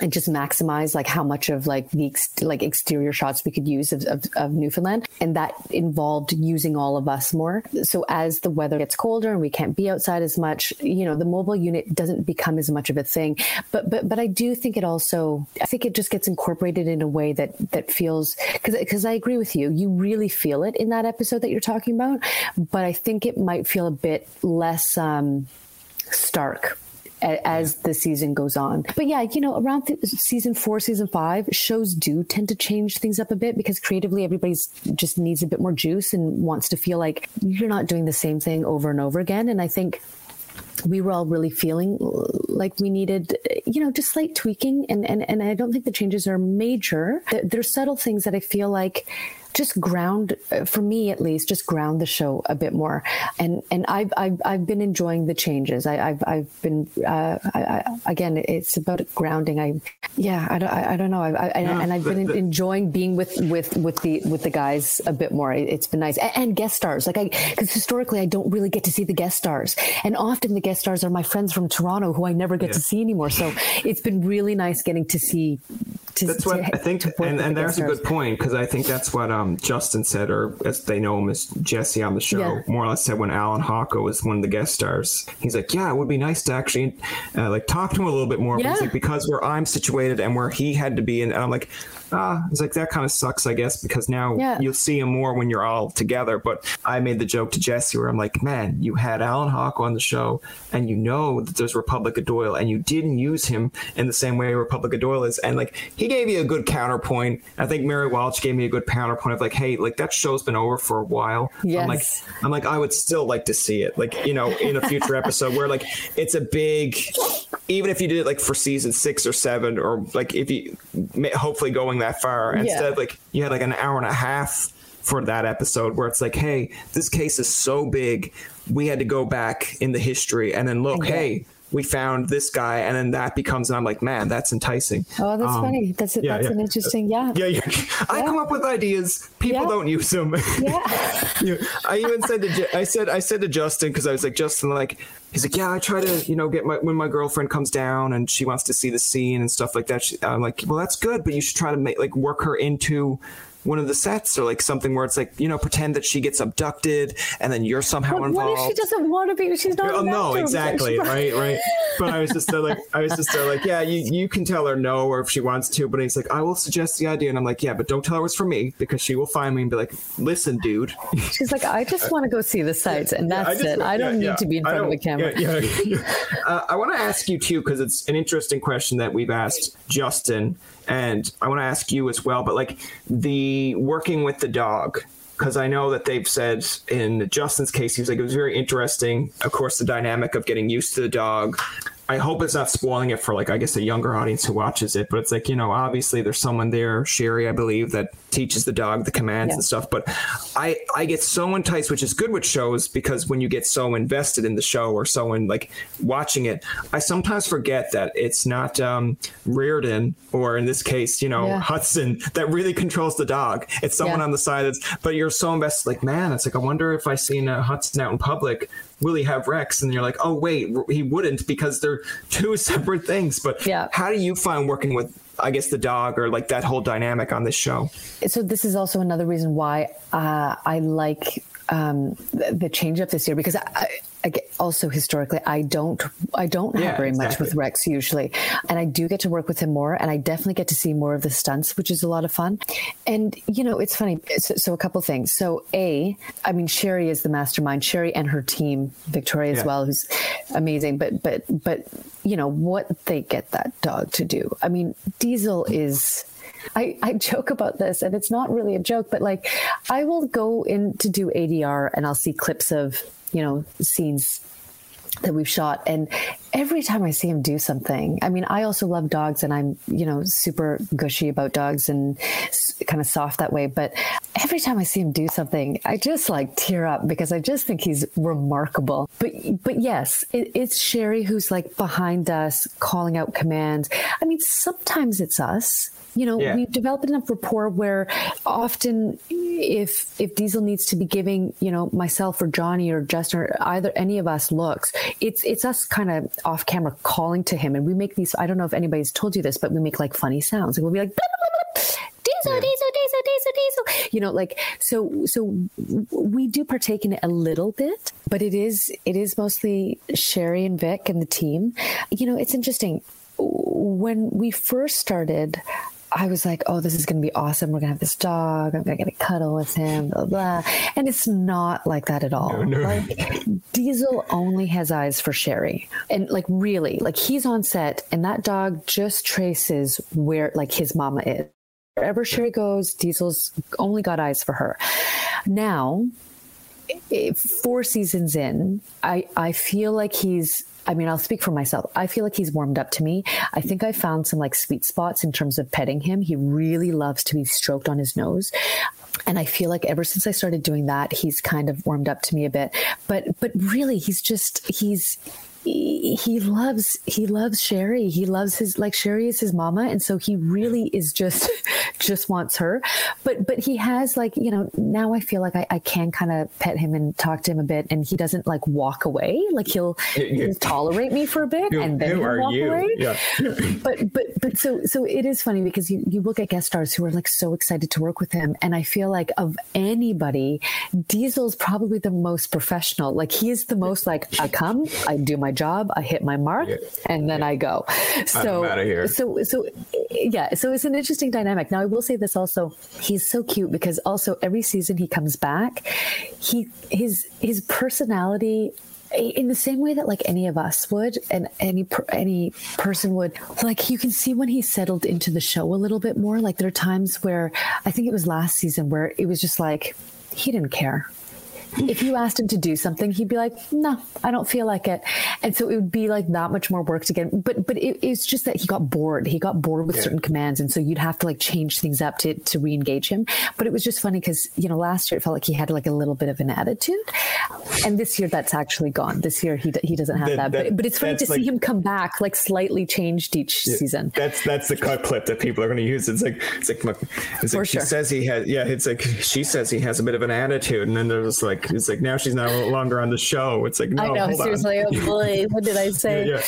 and just maximize like how much of like the ex- like exterior shots we could use of, of, of, Newfoundland, and that involved using all of us more. So as the weather gets colder and we can't be outside as much, you know, the mobile unit doesn't become as much of a thing. But but but I do think it also I think it just gets incorporated in a way that that feels because because I agree with you. You really feel it in that episode that you're talking about, but I think it might feel a bit less um, stark as the season goes on. But yeah, you know, around th- season four, season five, shows do tend to change things up a bit because creatively everybody's just needs a bit more juice and wants to feel like you're not doing the same thing over and over again. And I think we were all really feeling like we needed, you know, just slight tweaking. And, and, and I don't think the changes are major. There's subtle things that I feel like just ground uh, for me at least just ground the show a bit more. And and I've I've, I've been enjoying the changes. I, have I've been uh, I, I, again it's about grounding. I yeah I don't I, don't know. I, I no, and I've been the, enjoying being with with with the with the guys a bit more. It's been nice. And, and guest stars. Like I because historically I don't really get to see the guest stars. And often the guest stars are my friends from Toronto who I never get yeah. to see anymore. So it's been really nice getting to see to, that's what to, I think and, and there's a good point because I think that's what um, Justin said, or as they know him as Jesse on the show, yeah. more or less said when Allan Hawco was one of the guest stars. He's like, yeah, it would be nice to actually uh, like talk to him a little bit more. Yeah. Like, because where I'm situated and where he had to be, and, and I'm like, ah, it's like that kind of sucks, I guess, because now yeah. you'll see him more when you're all together. But I made the joke to Jesse where I'm like, man, you had Allan Hawco on the show, and you know that there's Republic of Doyle, and you didn't use him in the same way Republic of Doyle is, and like he gave you a good counterpoint. I think Mary Walsh gave me a good counterpoint of like, hey, like that show's been over for a while. Yes. I'm like, I'm like, I would still like to see it, like you know, in a future episode where like it's a big, even if you did it like for season six or seven, or like if you hopefully going that far. Yeah. Instead, like you had like an hour and a half for that episode where it's like, hey, this case is so big, we had to go back in the history and then look, hey, we found this guy, and then that becomes, and I'm like, man, that's enticing. Oh, that's um, funny. That's yeah, that's yeah. an interesting, yeah. Yeah, yeah. I come up with ideas. People don't use them. [LAUGHS] Yeah. you know, I even said to I said I said to Justin because I was like Justin like he's like yeah I try to you know get my when my girlfriend comes down and she wants to see the scene and stuff like that. She, I'm like well that's good, but you should try to make like work her into one of the sets or like something where it's like you know pretend that she gets abducted and then you're somehow what, involved. What if she doesn't want to be? She's not. Oh, no, exactly, right, right. But I was just like, I was just like, yeah, you you can tell her no or if she wants to, but he's like, I will suggest the idea, and I'm like, yeah, but don't tell her it's for me because she will find me and be like, listen, dude. She's like, I just want to go see the sites, and that's yeah, I it. I don't yeah, need to be in front of a camera. Yeah, [LAUGHS] uh, I want to ask you too because it's an interesting question that we've asked Justin and I want to ask you as well, but like the working with the dog, because I know that they've said in Justin's case, he was like, it was very interesting. Of course, the dynamic of getting used to the dog, I hope it's not spoiling it for like I guess a younger audience who watches it, but it's like you know obviously there's someone there, Sherry, I believe, that teaches the dog the commands yeah. and stuff. But I I get so enticed, which is good with shows because when you get so invested in the show or so in like watching it, I sometimes forget that it's not um, Reardon or in this case, you know yeah. Hudson that really controls the dog. It's someone yeah. on the side that's. But you're so invested, like man, it's like I wonder if I seen a Hudson out in public will he have Rex? And you're like, oh wait, he wouldn't because they're [LAUGHS] two separate things. But yeah. how do you find working with I guess the dog or like that whole dynamic on this show. So this is also another reason why uh, I like um, the, the change up this year because I, also historically i don't i don't have very exactly. much with rex usually. And i do get to work with him more and i definitely get to see more of the stunts which is a lot of fun. And you know it's funny so, so a couple things. So a i mean sherry is the mastermind. Sherry and her team victoria yeah. as well who's amazing. But but but you know what they get that dog to do. I mean diesel is I, I joke about this and it's not really a joke, but like I will go in to do ADR and I'll see clips of you know, scenes that we've shot. And every time I see him do something, I mean, I also love dogs and I'm, you know, super gushy about dogs and kind of soft that way. But every time I see him do something, I just like tear up because I just think he's remarkable. But, but yes, it, it's Sherry who's like behind us calling out commands. I mean, sometimes it's us you know yeah. we've developed enough rapport where often if if diesel needs to be giving you know myself or johnny or justin or either any of us looks it's it's us kind of off camera calling to him and we make these i don't know if anybody's told you this but we make like funny sounds like we'll be like diesel, yeah. diesel, diesel, diesel, diesel. You know, like so. So we do partake in it a little bit, but it is it is mostly Sherry and Vic and the team. You know, it's interesting when we first started. I was like, oh, this is going to be awesome. We're going to have this dog. I'm going to get a cuddle with him, blah, blah. And it's not like that at all. No, no. Like, Diesel only has eyes for Sherry. And like, really, like he's on set and that dog just traces where like his mama is. Wherever Sherry goes, Diesel's only got eyes for her. Now, eh, four seasons in, I, I feel like he's I mean, I'll speak for myself. I feel like he's warmed up to me. I think I found some like sweet spots in terms of petting him. He really loves to be stroked on his nose. And I feel like ever since I started doing that, he's kind of warmed up to me a bit. But but really he's just he's he, loves he loves Sherry. He loves his like Sherry is his mama, and so he really is just [LAUGHS] just wants her. But but he has like you know now I feel like I, I can kind of pet him and talk to him a bit, and he doesn't like walk away. Like he'll, he'll tolerate me for a bit, who, and then he'll walk you? away. Yeah. [CLEARS THROAT] [CLEARS THROAT] but but but so so it is funny because you you look at guest stars who are like so excited to work with him, and I feel like of anybody, Diesel's probably the most professional. Like he is the most like I come, I do my job, I hit my mark, yeah. and then yeah. I go. So, so, so, yeah. So it's an interesting dynamic. Now, I will say this also: he's so cute because also every season he comes back, he his his personality in the same way that like any of us would and any any person would like you can see when he settled into the show a little bit more like there are times where i think it was last season where it was just like he didn't care if you asked him to do something, he'd be like, "No, I don't feel like it," and so it would be like that much more work to get. But but it, it's just that he got bored. He got bored with yeah. certain commands, and so you'd have to like change things up to to re-engage him. But it was just funny because you know last year it felt like he had like a little bit of an attitude, and this year that's actually gone. This year he he doesn't have that. that. But, but it's funny to like, see him come back like slightly changed each yeah, season. That's that's the cut clip that people are going to use. It's like it's like, it's like she sure. says he has yeah. It's like she says he has a bit of an attitude, and then there's like it's like now she's no longer on the show. It's like no, I know seriously. On. Oh [LAUGHS] boy, what did I say? yeah, yeah.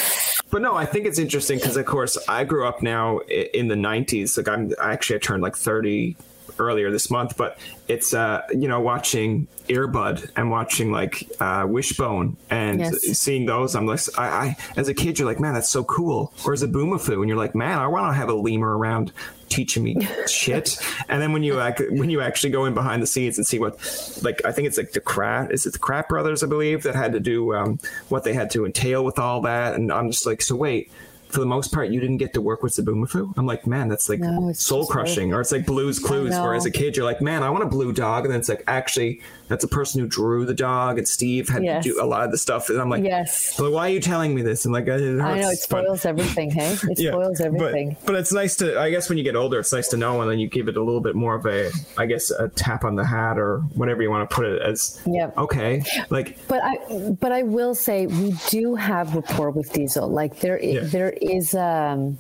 But no, I think it's interesting because of course I grew up now in the '90s. Like I'm I actually I turned like 30 earlier this month, but it's uh, you know watching Air Bud and watching like uh, Wishbone and yes. seeing those. I'm like, I, I, as a kid, you're like, man, that's so cool. Or as a Boomafoo, and you're like, man, I want to have a lemur around teaching me [LAUGHS] shit. And then when you act, when you actually go in behind the scenes and see what, like I think it's like the Kratt is it the Kratt brothers I believe that had to do um, what they had to entail with all that. And I'm just like, so wait, for the most part, you didn't get to work with Zoboomafoo. I'm like, man, that's like no, soul crushing, or it's like Blue's Clues, where as a kid you're like, man, I want a blue dog, and then it's like, actually, that's a person who drew the dog, and Steve had yes. to do a lot of the stuff. And I'm like, yes, but why are you telling me this? And like, it I know it [LAUGHS] spoils but, everything. Hey, it yeah, spoils everything. But, but it's nice to, I guess, when you get older, it's nice to know, and then you give it a little bit more of a, I guess, a tap on the hat or whatever you want to put it as. Yeah. Okay. Like, but I, but I will say we do have rapport with Diesel. Like there, yeah. there is. um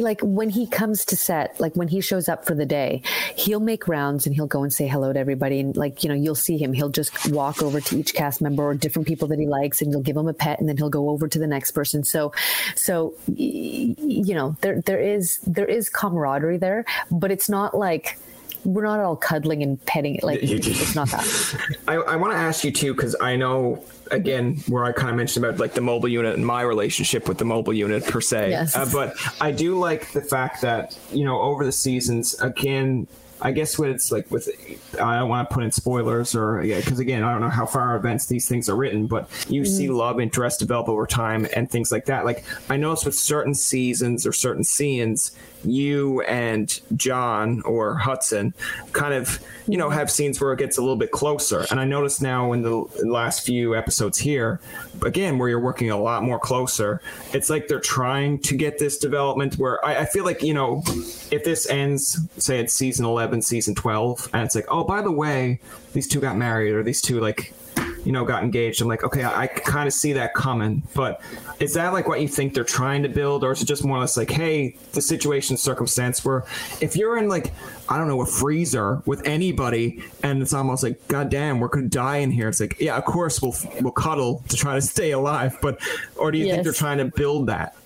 like when he comes to set, like when he shows up for the day, he'll make rounds and he'll go and say hello to everybody. And like, you know, you'll see him, he'll just walk over to each cast member or different people that he likes and you'll give him a pet and then he'll go over to the next person. So, so, you know, there, there is, there is camaraderie there, but it's not like, we're not all cuddling and petting it. Like it's not that. [LAUGHS] I, I want to ask you too, because I know again where I kind of mentioned about like the mobile unit and my relationship with the mobile unit per se. Yes. Uh, but I do like the fact that you know over the seasons again. I guess what it's like with, I don't want to put in spoilers or, yeah, because again, I don't know how far events these things are written, but you mm-hmm. see love interest develop over time and things like that. Like I notice with certain seasons or certain scenes, you and John or Hudson kind of, you know, have scenes where it gets a little bit closer. And I notice now in the last few episodes here, again, where you're working a lot more closer, it's like they're trying to get this development where I, I feel like, you know, if this ends, say it's season 11, season 12, and it's like, oh, by the way, these two got married or these two like you know, got engaged. I'm like, okay, I, I kind of see that coming. But is that like what you think they're trying to build, or is it just more or less like, hey, the situation, circumstance where if you're in like, I don't know, a freezer with anybody, and it's almost like, god damn, we're gonna die in here. It's like, yeah, of course we'll we'll cuddle to try to stay alive, but or do you yes. think they're trying to build that?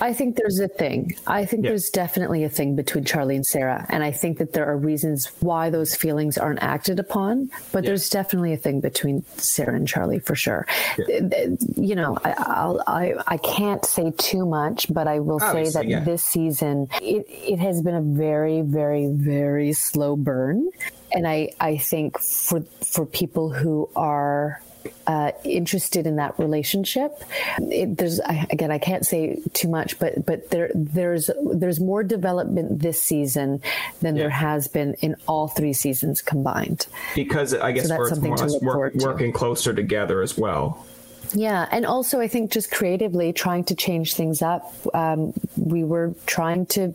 I think there's a thing. I think yeah. there's definitely a thing between Charlie and Sarah. And I think that there are reasons why those feelings aren't acted upon, but yeah. there's definitely a thing between Sarah and Charlie for sure. Yeah. You know, I, I'll, I, I can't say too much, but I will Obviously, say that this season, it, it has been a very, very, very slow burn. And I, I think for, for people who are uh, interested in that relationship. It, there's again, I can't say too much, but but there there's there's more development this season than yeah. there has been in all three seasons combined. Because I guess so that's something to look work, working closer together as well. Yeah, and also I think just creatively trying to change things up. Um, we were trying to,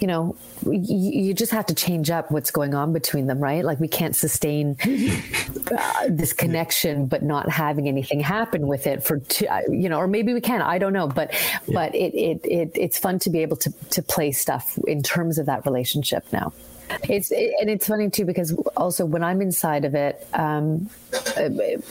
you know, y- you just have to change up what's going on between them, right? Like we can't sustain [LAUGHS] uh, this connection, but not having anything happen with it for, two, uh, you know, or maybe we can. I don't know, but yeah. but it, it it it's fun to be able to to play stuff in terms of that relationship now. It's it, and it's funny too because also when I'm inside of it, um,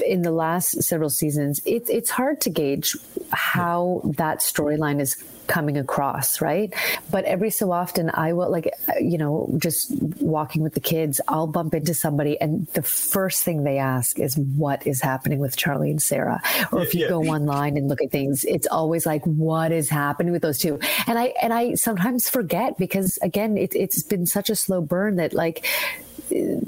in the last several seasons, it's it's hard to gauge how that storyline is coming across, right? But every so often, I will like, you know, just walking with the kids, I'll bump into somebody, and the first thing they ask is, "What is happening with Charlie and Sarah?" Or if you yeah. go online and look at things, it's always like, "What is happening with those two? And I and I sometimes forget because again, it, it's been such a slow burn that like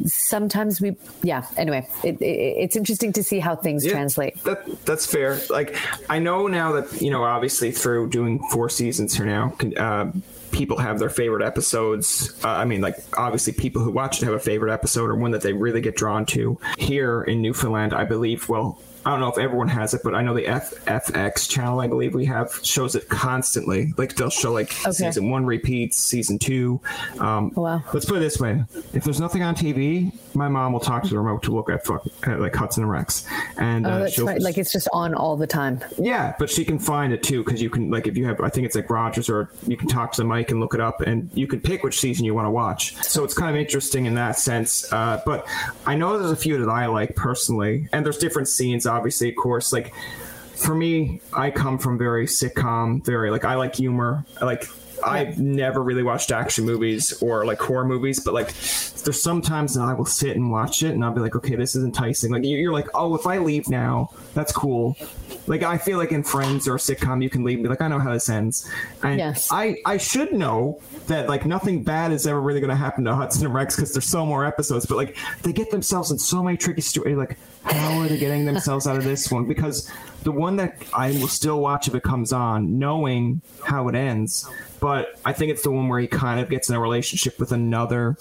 sometimes we yeah anyway it, it, it's interesting to see how things yeah, translate that, that's fair like i know now that you know obviously through doing four seasons here now uh, people have their favorite episodes. Uh, I mean, like obviously people who watch it have a favorite episode or one that they really get drawn to. Here in Newfoundland, I believe, well, I don't know if everyone has it, but I know the F- FX channel, I believe we have, shows it constantly. Like they'll show like okay. season one repeats, season two. Um, wow. Let's put it this way: if there's nothing on TV, my mom will talk to the remote to look at, at like Hudson and Rex, and oh, uh, that's right. Like it's just on all the time. Yeah, but she can find it too because you can like if you have, I think it's like Rogers, or you can talk to the mic and look it up, and you can pick which season you want to watch. So it's kind of interesting in that sense. Uh, but I know there's a few that I like personally, and there's different scenes obviously, of course, like for me, I come from very sitcom, very like I like humor. I like I've never really watched action movies or like horror movies, but like there's sometimes that I will sit and watch it and I'll be like, okay, this is enticing. Like you're like, oh, if I leave now, that's cool. Like I feel like in Friends or a sitcom, you can leave be like, I know how this ends, and yes. I I should know that like nothing bad is ever really going to happen to Hudson and Rex because there's so more episodes, but like they get themselves in so many tricky situations. Like how are they getting themselves out of this one? Because the one that I will still watch if it comes on, knowing how it ends. But I think it's the one where he kind of gets in a relationship with another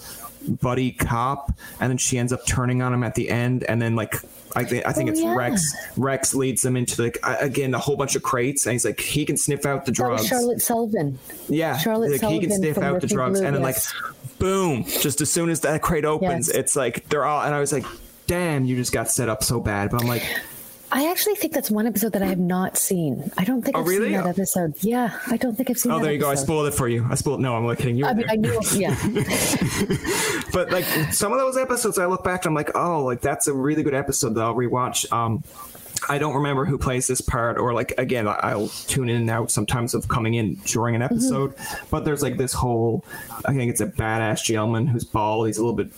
buddy cop, and then she ends up turning on him at the end, and then like I think I think oh, it's yeah. Rex. Rex leads them into like again a whole bunch of crates, and he's like he can sniff out the drugs. Charlotte Sullivan. Yeah, Charlotte like, Sullivan he can sniff out the drugs, Blue, and then yes. like boom, just as soon as that crate opens, yes. it's like they're all. And I was like, damn, you just got set up so bad. But I'm like. I actually think that's one episode that I have not seen. I don't think oh, I've really? seen that episode. Yeah, I don't think I've seen. That episode. Oh, there you episode. go. I spoiled it for you. I spoiled. No, I'm not kidding. You. I mean, there. I knew. Yeah. [LAUGHS] but like some of those episodes, I look back, and I'm like, oh, like that's a really good episode that I'll rewatch. Um, I don't remember who plays this part, or like again, I'll tune in and out sometimes of coming in during an mm-hmm. episode. Mm-hmm. But there's like this whole, I think it's a badass gentleman who's bald. He's a little bit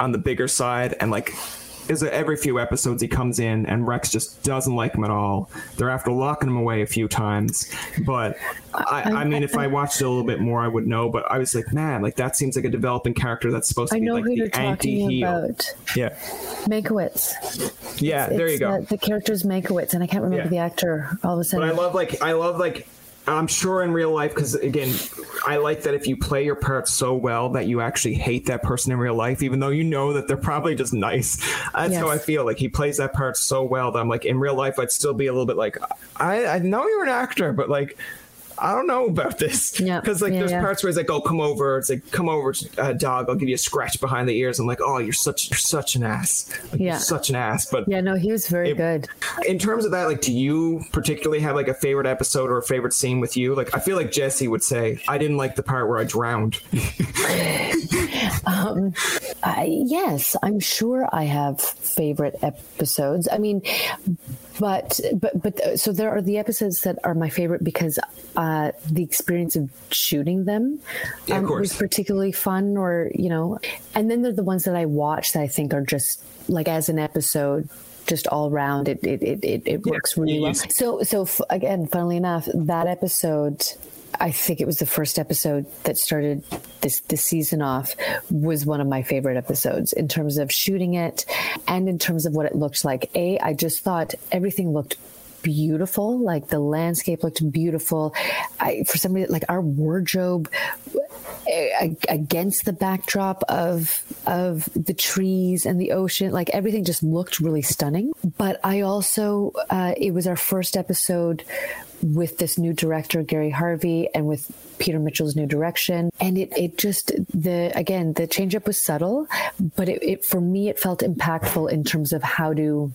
on the bigger side, and like is that every few episodes he comes in and Rex just doesn't like him at all. They're after locking him away a few times. But I, I mean, if I watched it a little bit more, I would know. But I was like, man, like that seems like a developing character that's supposed to I be like the anti-heel. Yeah, Mankiewicz. Yeah, it's, there you go. The, the character's Mankiewicz, and I can't remember yeah. the actor all of a sudden. But I love like I love like I'm sure in real life, because again, I like that if you play your part so well that you actually hate that person in real life, even though you know that they're probably just nice. That's yes. how I feel. Like he plays that part so well that I'm like, in real life, I'd still be a little bit like, I, I know you're an actor, but like, I don't know about this. Because like yeah, there's yeah. parts where he's like, oh, come over. It's like, come over, uh, dog. I'll give you a scratch behind the ears. I'm like, oh, you're such you're such an ass. Like, yeah. such an ass. But yeah, no, he was very it, good. In terms of that, like, do you particularly have like a favorite episode or a favorite scene with you? Like, I feel like Jesse would say, I didn't like the part where I drowned. [LAUGHS] um, I, yes, I'm sure I have favorite episodes. I mean, but but but so there are the episodes that are my favorite because uh, the experience of shooting them yeah, um, was particularly fun, or you know, and then they're the ones that I watch that I think are just like as an episode just all around it it it, it, it works really well. so so f- again funnily enough that episode I think it was the first episode that started this this season off was one of my favorite episodes in terms of shooting it and in terms of what it looked like. A, I just thought everything looked beautiful. Like the landscape looked beautiful. I, for some reason, like our wardrobe eh, against the backdrop of of the trees and the ocean, like everything just looked really stunning. But I also, uh, it was our first episode with this new director, Gary Harvey, and with Peter Mitchell's new direction. And it, it just, the, again, the change up was subtle, but it, it, for me, it felt impactful in terms of how to,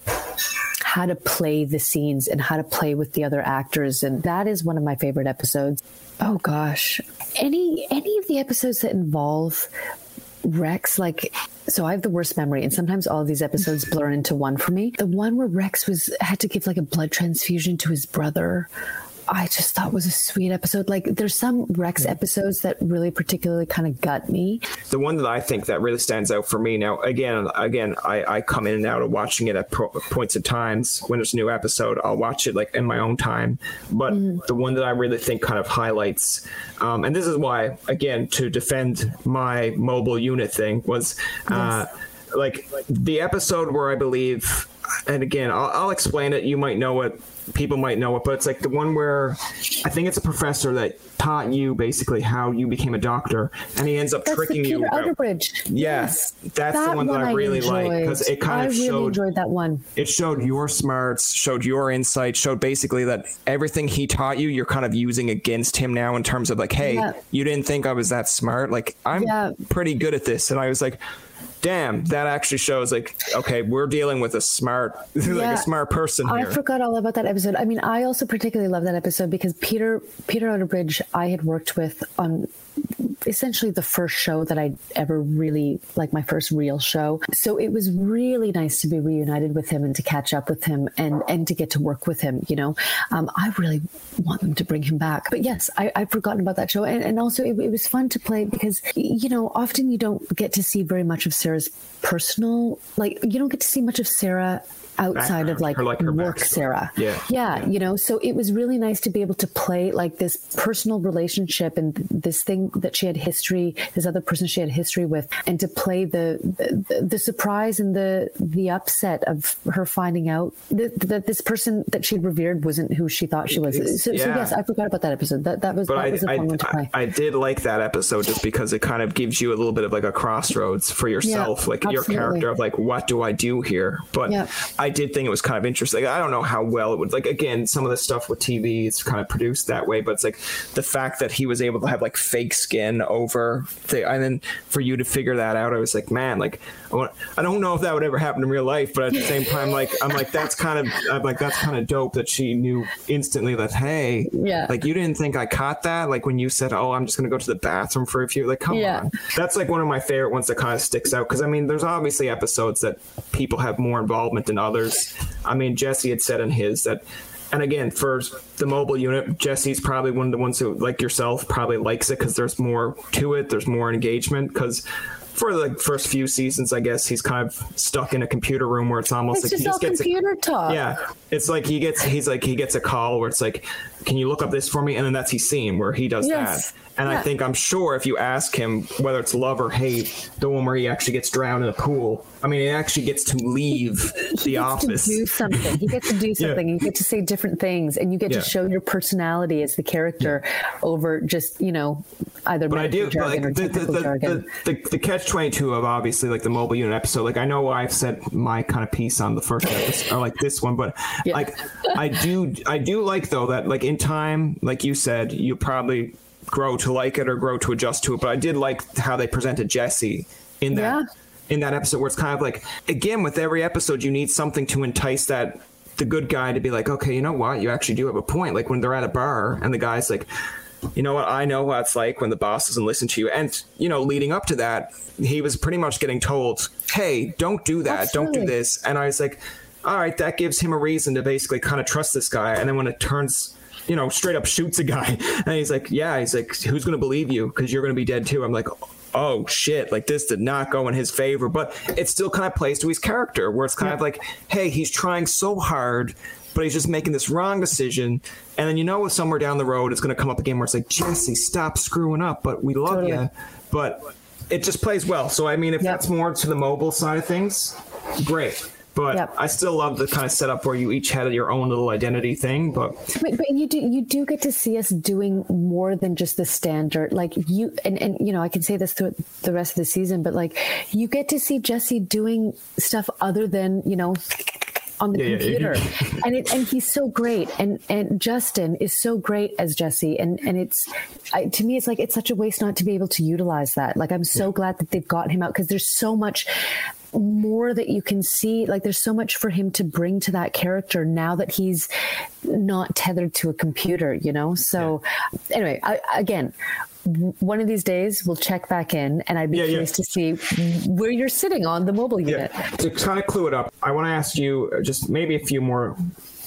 how to play the scenes and how to play with the other actors. And that is one of my favorite episodes. Oh gosh. Any, any of the episodes that involve Rex, like, so I have the worst memory, and sometimes all these episodes blur into one for me. The one where Rex was had to give like a blood transfusion to his brother. I just thought was a sweet episode. Like there's some Rex episodes that really particularly kind of gut me. The one that I think that really stands out for me now, again, again, I, I come in and out of watching it at pro- points of times. When there's a new episode, I'll watch it like in my own time. But mm. the one that I really think kind of highlights, um, and this is why, again, to defend my mobile unit thing was, uh, yes. like the episode where I believe and again, I'll, I'll explain it. You might know it people might know it, but it's like the one where I think it's a professor that taught you basically how you became a doctor, and he ends up that's tricking the Peter you. About, Outerbridge. Yes, that's that the one, one that I really like because it kind I of really showed. enjoyed that one. It showed your smarts, showed your insight, showed basically that everything he taught you, you're kind of using against him now in terms of like, hey, yeah. you didn't think I was that smart. Like I'm yeah. pretty good at this, and I was like damn, that actually shows like, okay, we're dealing with a smart, yeah, [LAUGHS] like a smart person. Oh, here. I forgot all about that episode. I mean, I also particularly love that episode because Peter Peter Outerbridge, I had worked with on essentially the first show that I ever really like my first real show. So it was really nice to be reunited with him and to catch up with him and and to get to work with him. You know, um, I really want them to bring him back. But yes, I, I've forgotten about that show, and, and also it, it was fun to play because you know often you don't get to see very much of Sarah's personal like you don't get to see much of Sarah outside background, of like, her, like her work, Sarah. Yeah. yeah. yeah. You know, so it was really nice to be able to play like this personal relationship and this thing that she had history, this other person she had history with, and to play the the, the surprise and the the upset of her finding out that, that this person that she revered wasn't who she thought she was. So, yeah. so, yes, I forgot about that episode. That that was but that I, was a fun I, one to play. I, I, did like that episode just because it kind of gives you a little bit of like a crossroads for yourself, yeah, like absolutely. your character of like what do I do here? But yeah. I did think it was kind of interesting. I don't know how well it would like again, some of the stuff with TV it's kind of produced that way, but it's like the fact that he was able to have like fake skin over the and then for you to figure that out, I was like, man, like I, want, I don't know if that would ever happen in real life, but at the same time, like I'm like that's kind of I'm like that's kind of dope that she knew instantly that hey, yeah, like you didn't think I caught that, like when you said, oh, I'm just gonna go to the bathroom for a few, like come yeah. on, that's like one of my favorite ones that kind of sticks out because I mean, there's obviously episodes that people have more involvement than others. I mean, Jesse had said in his that, and again, for the mobile unit, Jesse's probably one of the ones who, like yourself, probably likes it because there's more to it. There's more engagement because for the first few seasons, I guess he's kind of stuck in a computer room where it's almost it's like he just gets computer a, talk. Yeah, it's like he gets he's like he gets a call where it's like, can you look up this for me? And then that's his scene where he does yes. that. And yeah. I think I'm sure if you ask him whether it's love or hate, the one where he actually gets drowned in a pool. I mean, he actually gets to leave the office. do something. He gets to do [LAUGHS] something. yeah. You get to say different things, and you get yeah. to show your personality as the character over just you know either but I do like the the, the, the, the, catch twenty two of obviously like the mobile unit episode. Like I know I've said my kind of piece on the first [LAUGHS] episode, or like this one, but like I do I do like though that like in time, like you said, you probably grow to like it or grow to adjust to it. But I did like how they presented Jesse in that yeah. in that episode where it's kind of like again with every episode you need something to entice that the good guy to be like, okay, you know what, you actually do have a point. Like when they're at a bar and the guy's like, you know what, I know what it's like when the boss doesn't listen to you. And you know, leading up to that, he was pretty much getting told, hey, don't do that, Absolutely. don't do this. And I was like, all right, that gives him a reason to basically kind of trust this guy. And then when it turns you know, straight up shoots a guy. [LAUGHS] And he's like, yeah, he's like, who's going to believe you? Because you're going to be dead too. I'm like, oh shit, like this did not go in his favor. But it still kind of plays to his character where it's kind yeah. of like, hey, he's trying so hard, but he's just making this wrong decision. And then you know, somewhere down the road, it's going to come up again where it's like, Jesse, stop screwing up, but we love totally. you. But it just plays well. So, I mean, if yep. that's more to the mobile side of things, great but yep. I still love the kind of setup where you each had your own little identity thing. But but, but you do you do get to see us doing more than just the standard. Like you and and you know I can say this through the rest of the season, but like you get to see Jesse doing stuff other than you know on the yeah, computer yeah. [LAUGHS] and it, and he's so great and and Justin is so great as Jesse and and it's I, to me it's like it's such a waste not to be able to utilize that like I'm so yeah. glad that they've got him out because there's so much more that you can see like there's so much for him to bring to that character now that he's not tethered to a computer you know so yeah. anyway I, again one of these days we'll check back in and I'd be yeah, curious yeah. to see where you're sitting on the mobile unit. To kind of clue it up, I want to ask you uh, just maybe a few more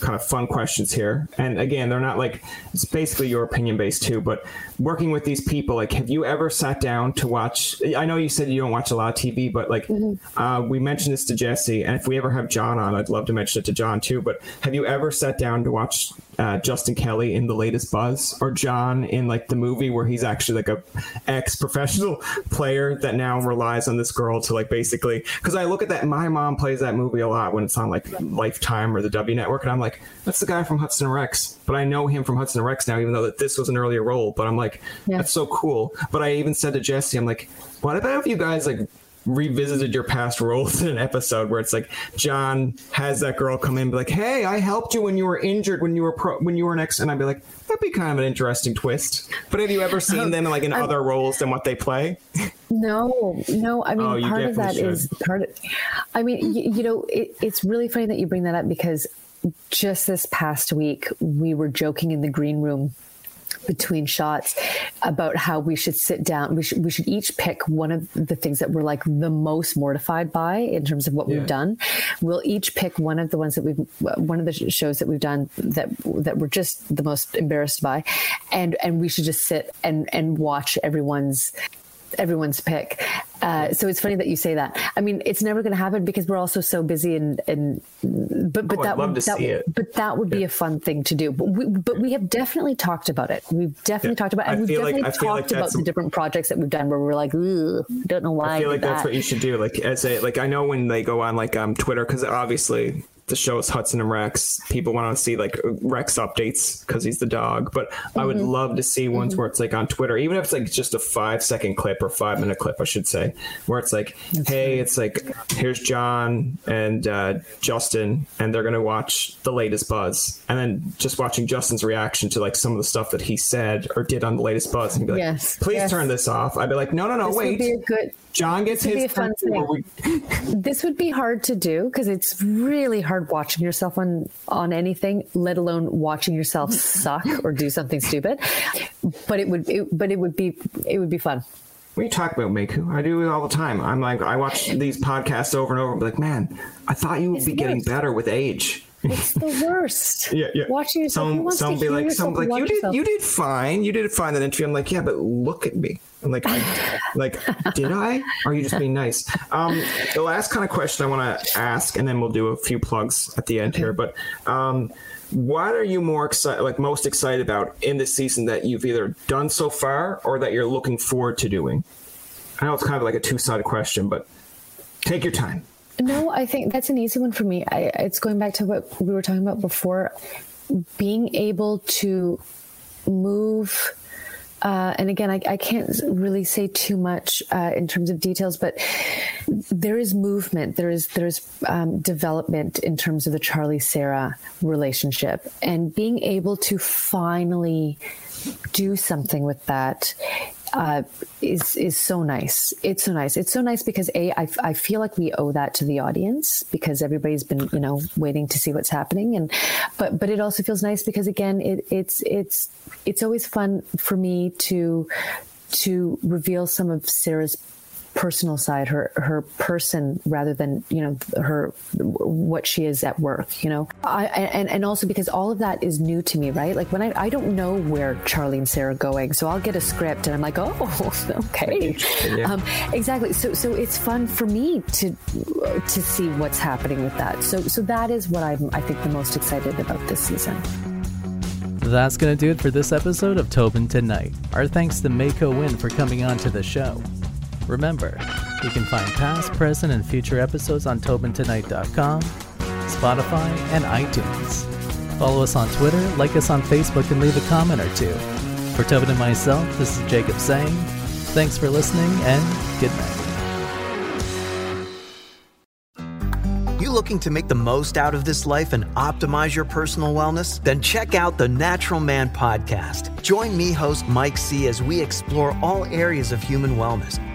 kind of fun questions here. And again, they're not like it's basically your opinion based too. But working with these people, like, have you ever sat down to watch? I know you said you don't watch a lot of TV, but like, mm-hmm. uh, we mentioned this to Jesse, and if we ever have John on, I'd love to mention it to John too. But have you ever sat down to watch uh, Justin Kelly in the latest Buzz, or John in like the movie where he's actually like a ex professional [LAUGHS] player that now relies on this girl to like basically? Because I look at that, my mom plays that movie a lot when it's on like Lifetime or the W Network, and I'm like, that's the guy from Hudson Rex. But I know him from Hudson Rex now, even though that this was an earlier role. But I'm like, yeah. that's so cool. But I even said to Jesse, I'm like, what about if you guys like revisited your past roles [LAUGHS] in an episode where it's like John has that girl come in and be like, "Hey, I helped you when you were injured when you were pro- when you were next," and I'd be like, "That'd be kind of an interesting twist." But have you ever [LAUGHS] seen them like in other roles than what they play? No, no. I mean, oh, part of that should. is part of. I mean, you, you know, it, it's really funny that you bring that up because just this past week we were joking in the green room between shots about how we should sit down. We should we should each pick one of the things that we're like the most mortified by in terms of what yeah. we've done. We'll each pick one of the ones that we've one of the shows that we've done that that we're just the most embarrassed by, and and we should just sit and and watch everyone's everyone's pick. Uh, so it's funny that you say that. I mean, it's never going to happen because we're also so busy and and but but oh, that would that, but that would yeah. be a fun thing to do. But we but we have definitely talked about it. We've definitely yeah. talked about and we've definitely like, talked like about the different projects that we've done where we're like, "I don't know why. I feel like that's what you should do. Like as a like I know when they go on like um Twitter because obviously the show is Hudson and Rex. People want to see like Rex updates because he's the dog. But mm-hmm. I would mm-hmm. love to see ones mm-hmm. where it's like on Twitter, even if it's like just a five second clip or five minute clip, I should say, where it's like, That's hey, it's like here's John and uh, Justin, and they're gonna watch the latest Buzz, and then just watching Justin's reaction to like some of the stuff that he said or did on the latest Buzz, and be like, yes, please yes. turn this off. I'd be like, no, no, no, this wait. Would be a good John gets his. Be a fun thing. We... [LAUGHS] this would be hard to do because it's really hard watching yourself on on anything, let alone watching yourself suck or do something stupid. But it would, it, but it would be, it would be fun. We talk about, Meku? I do it all the time. I'm like, I watch these podcasts over and over. Be like, man, I thought you would it's be getting better with age. It's the [LAUGHS] worst. yeah, yeah. Watching yourself. Some, some be like, some like, you did, you did fine. You did fine that interview. I'm like, yeah, but look at me. Like, I, like, did I? Or are you just being nice? Um, the last kind of question I want to ask, and then we'll do a few plugs at the end here. But um, what are you more excited, like most excited about in this season that you've either done so far or that you're looking forward to doing? I know it's kind of like a two sided question, but take your time. No, I think that's an easy one for me. I, it's going back to what we were talking about before being able to move uh, and again, I, I, can't really say too much uh, in terms of details, but there is movement, there is there is um, development in terms of the Charlie Sarah relationship, and being able to finally do something with that uh, is is so nice. It's so nice. It's so nice because a I, I feel like we owe that to the audience because everybody's been you know waiting to see what's happening and but but it also feels nice because again it, it's it's it's always fun for me to to reveal some of Sarah's personal side, her her person, rather than you know her what she is at work. You know, I, and and also because all of that is new to me, right? Like when I I don't know where Charlie and Sarah are going, so I'll get a script and I'm like, oh, [LAUGHS] okay, yeah. um, exactly. So so it's fun for me to to see what's happening with that. So so that is what I'm I think the most excited about this season. That's going to do it for this episode of Tobin Tonight. Our thanks to Mayko Nguyen for coming on to the show. Remember, you can find past, present, and future episodes on TobinTonight.com, Spotify, and iTunes. Follow us on Twitter, like us on Facebook, and leave a comment or two. For Tobin and myself, this is Jacob saying, thanks for listening and good night. You looking to make the most out of this life and optimize your personal wellness? Then check out the Natural Man Podcast. Join me, host Mike C., as we explore all areas of human wellness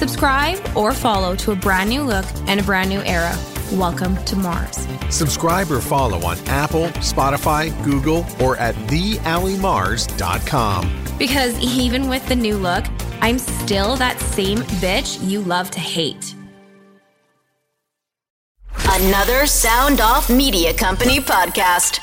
Subscribe or follow to a brand new look and a brand new era. Welcome to Mars. Subscribe or follow on Apple, Spotify, Google, or at theallymars.com. Because even with the new look, I'm still that same bitch you love to hate. Another Sound Off Media Company podcast.